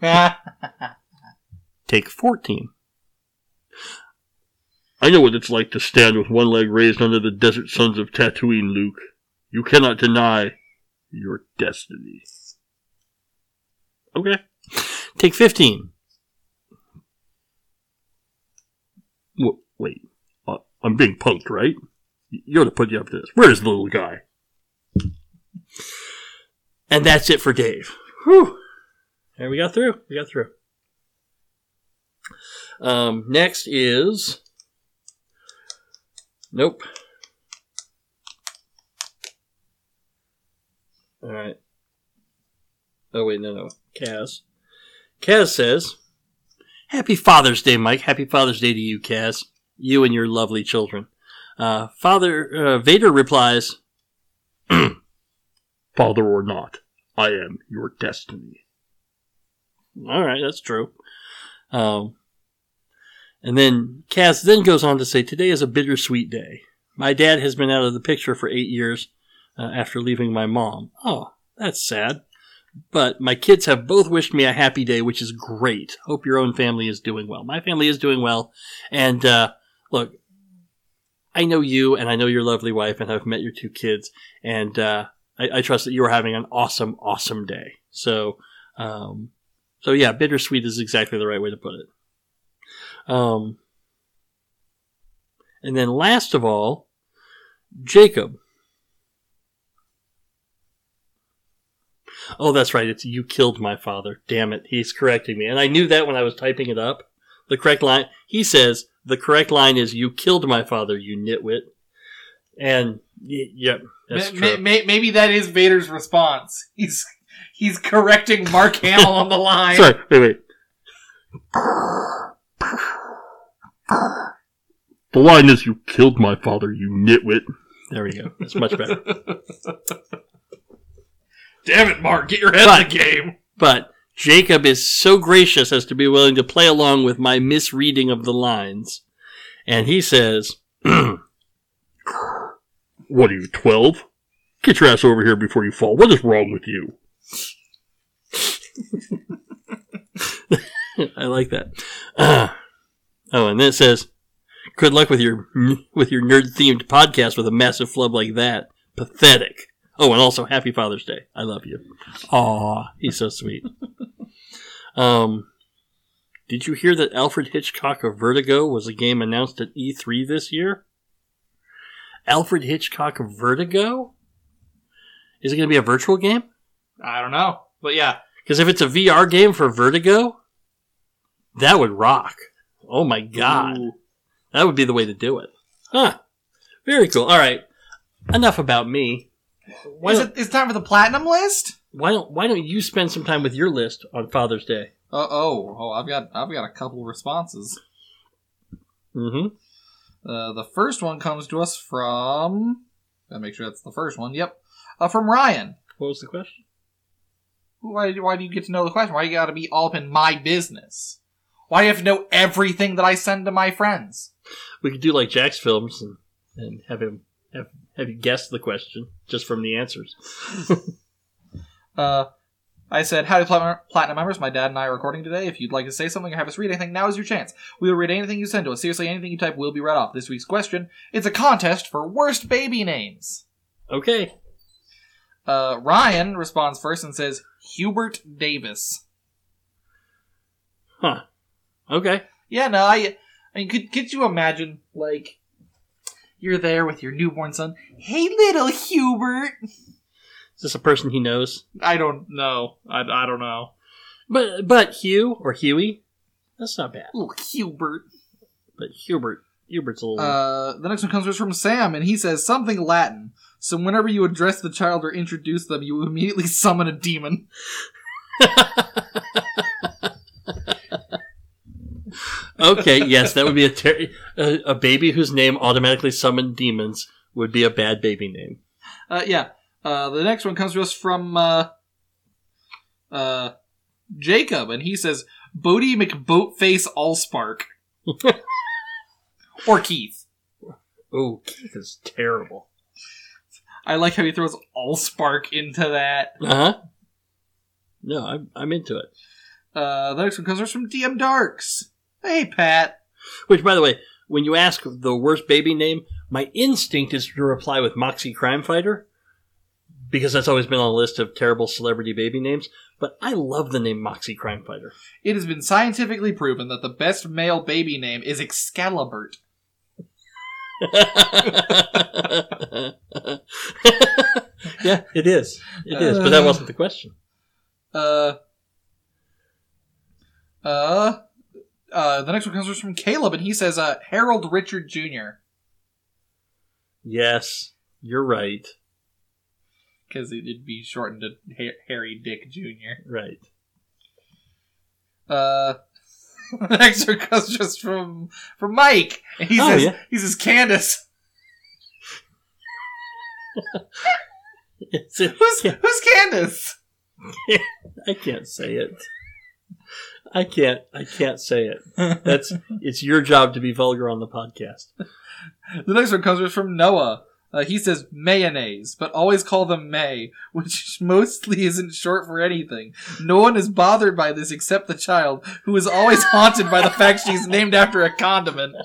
Take fourteen.
I know what it's like to stand with one leg raised under the desert suns of Tatooine, Luke. You cannot deny your destiny.
Okay. Take 15.
W- wait, uh, I'm being punked, right? You're to put you up to this. Where is the little guy?
And that's it for Dave. Whew. There we got through. We got through. Um, next is. Nope. All right. Oh, wait, no, no. Kaz. Kaz says, Happy Father's Day, Mike. Happy Father's Day to you, Kaz. You and your lovely children. Uh, Father uh, Vader replies,
Father or not, I am your destiny.
All right, that's true. Um, and then Cass then goes on to say, Today is a bittersweet day. My dad has been out of the picture for eight years uh, after leaving my mom. Oh, that's sad. But my kids have both wished me a happy day, which is great. Hope your own family is doing well. My family is doing well. And uh, look, I know you and I know your lovely wife, and I've met your two kids. And uh, I, I trust that you are having an awesome, awesome day. So, um, so yeah, bittersweet is exactly the right way to put it. Um, and then last of all, Jacob. Oh, that's right. It's you killed my father. Damn it. He's correcting me. And I knew that when I was typing it up. The correct line, he says, the correct line is you killed my father, you nitwit. And, y- yep, that's
Ma-
true.
ma- ma- maybe that is Vader's response. He's he's correcting Mark Hamill on the line.
Sorry, wait, wait. The line is, You killed my father, you nitwit.
There we go. That's much better.
Damn it, Mark! Get your head
But-
in the game.
But Jacob is so gracious as to be willing to play along with my misreading of the lines. And he says,
What are you, 12? Get your ass over here before you fall. What is wrong with you?
I like that. Oh, and then it says, "Good luck with your with your nerd themed podcast with a massive flub like that. Pathetic." Oh, and also Happy Father's Day. I love you. Aw, he's so sweet. um, did you hear that Alfred Hitchcock of Vertigo was a game announced at E3 this year? Alfred Hitchcock of Vertigo? Is it going to be a virtual game?
I don't know, but yeah,
Because if it's a VR game for Vertigo, that would rock. Oh my god. That would be the way to do it. Huh. Very cool. All right. Enough about me. Why
is it? It's time for the platinum list.
why don't why don't you spend some time with your list on Father's Day?
Uh oh, oh, I've got I've got a couple responses.
Mm-hmm.
Uh, the first one comes to us from. Gotta make sure that's the first one. Yep. Uh, from Ryan.
What was the question?
Why, why do you get to know the question? Why you gotta be all up in my business? Why do you have to know everything that I send to my friends?
We could do like JacksFilms and, and have him have, have you guess the question just from the answers.
Uh, I said, Howdy, Platinum Platinum members. My dad and I are recording today. If you'd like to say something or have us read anything, now is your chance. We will read anything you send to us. Seriously, anything you type will be read off. This week's question it's a contest for worst baby names.
Okay.
Uh, Ryan responds first and says, Hubert Davis.
Huh. Okay.
Yeah, no, I, I mean, could, could you imagine, like, you're there with your newborn son. Hey, little Hubert.
Is this a person he knows?
I don't know. I, I don't know.
But but Hugh or Huey, that's not bad.
Little Hubert.
But Hubert, Hubert's a little.
Uh, the next one comes from Sam, and he says something Latin. So whenever you address the child or introduce them, you immediately summon a demon.
okay, yes, that would be a, ter- a a baby whose name automatically summoned demons would be a bad baby name.
Uh, yeah. Uh, the next one comes to us from uh, uh, Jacob, and he says Boaty McBoatface Allspark. or Keith.
Oh, Keith is terrible.
I like how he throws Allspark into that.
Uh huh. No, I'm I'm into it.
Uh, the next one comes from DM Darks. Hey, Pat.
Which, by the way, when you ask the worst baby name, my instinct is to reply with Moxie Crime Fighter because that's always been on the list of terrible celebrity baby names. But I love the name Moxie Crime Fighter.
It has been scientifically proven that the best male baby name is Excalibur.
yeah, it is. It is, but that wasn't the question.
Uh, uh, uh, the next one comes from Caleb, and he says, uh, Harold Richard Jr.
Yes, you're right.
Because it'd be shortened to ha- Harry Dick Jr.
Right.
Uh, the next one comes just from from Mike, and he
Oh,
says,
yeah.
he says, Candace. Who's who's Candace?
I can't say it. I can't. I can't say it. That's. It's your job to be vulgar on the podcast.
The next one comes from Noah. Uh, he says mayonnaise, but always call them May, which mostly isn't short for anything. No one is bothered by this except the child, who is always haunted by the fact she's named after a condiment.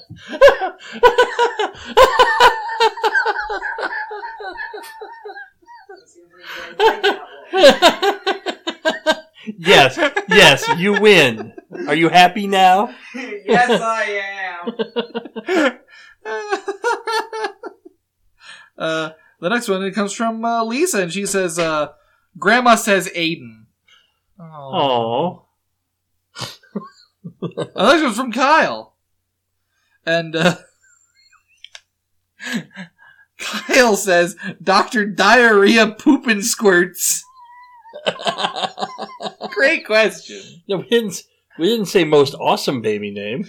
Yes. Yes. You win. Are you happy now?
yes, I am. uh, the next one it comes from uh, Lisa, and she says, uh, "Grandma says Aiden."
Oh.
The next one's from Kyle, and uh, Kyle says, "Doctor Diarrhea Poopin' Squirts." Great question.
No, we didn't. We didn't say most awesome baby name.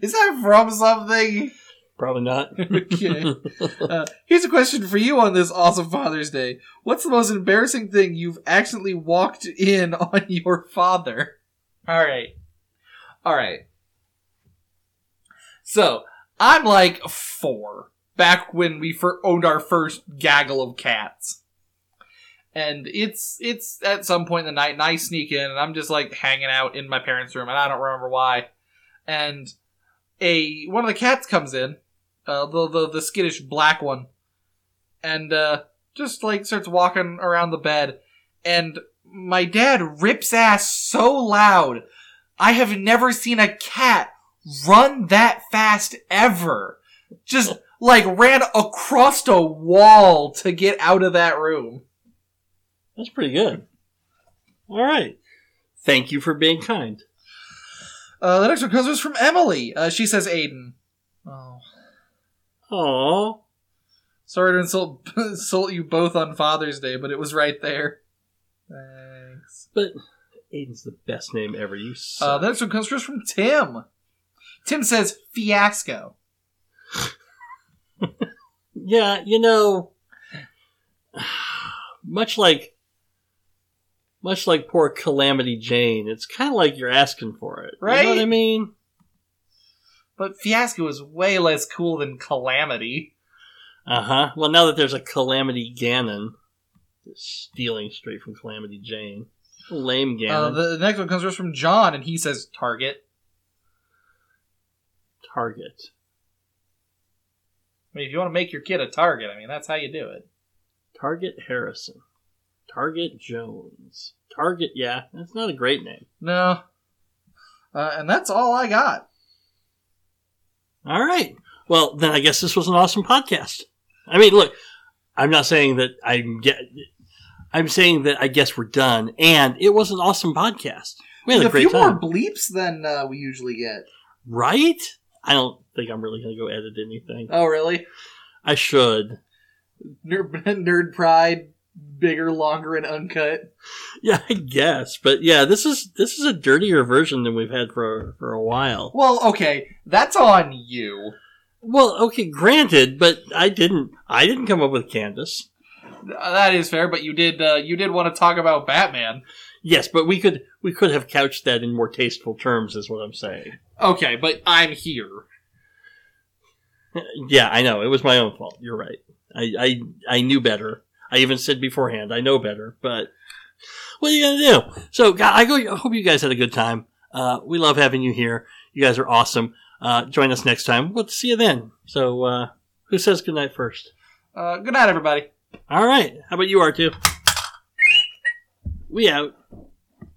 Is that from something?
Probably not.
Okay. Uh, here's a question for you on this awesome Father's Day. What's the most embarrassing thing you've accidentally walked in on your father? All right. All right. So, I'm like four, back when we fir- owned our first gaggle of cats. And it's it's at some point in the night, and I sneak in, and I'm just like hanging out in my parents' room, and I don't remember why. And a one of the cats comes in, uh, the, the the skittish black one, and uh, just like starts walking around the bed, and my dad rips ass so loud. I have never seen a cat run that fast ever. Just like ran across a wall to get out of that room.
That's pretty good. All right. Thank you for being kind.
Uh, the next one comes from Emily. Uh, she says Aiden. Oh.
Aww.
Sorry to insult, insult you both on Father's Day, but it was right there. Thanks.
But Aiden's the best name ever. You
Uh,
suck.
the next one comes to us from Tim. Tim says fiasco.
Yeah, you know, much like much like poor Calamity Jane, it's kind of like you're asking for it. Right? You know what I mean?
But Fiasco is way less cool than Calamity.
Uh huh. Well, now that there's a Calamity Ganon, stealing straight from Calamity Jane, lame
Uh,
Ganon.
the, the next one comes to us from John, and he says Target.
Target.
I mean, if you want to make your kid a target, I mean, that's how you do it.
Target Harrison. Target Jones. Target. Yeah, that's not a great name.
No. Uh, and that's all I got.
All right. Well, then I guess this was an awesome podcast. I mean, look, I'm not saying that I'm get. I'm saying that I guess we're done, and it was an awesome podcast. We had a
few
time,
more bleeps than uh, we usually get.
right? I don't think I'm really going to go edit anything.
Oh, really?
I should.
Nerd, nerd pride, bigger, longer, and uncut.
Yeah, I guess. But yeah, this is this is a dirtier version than we've had for for a while.
Well, okay, that's on you.
Well, okay, granted, but I didn't I didn't come up with Candace.
Uh, That is fair, but you did uh, you did want to talk about Batman.
Yes, but we could we could have couched that in more tasteful terms, is what I'm saying.
Okay, but I'm here.
Yeah, I know it was my own fault. You're right. I I, I knew better. I even said beforehand I know better. But what are you gonna do? So God, I go. I hope you guys had a good time. Uh, we love having you here. You guys are awesome. Uh, join us next time. We'll see you then. So uh, who says goodnight first?
Uh, good night, everybody.
All right. How about you, R2? We out.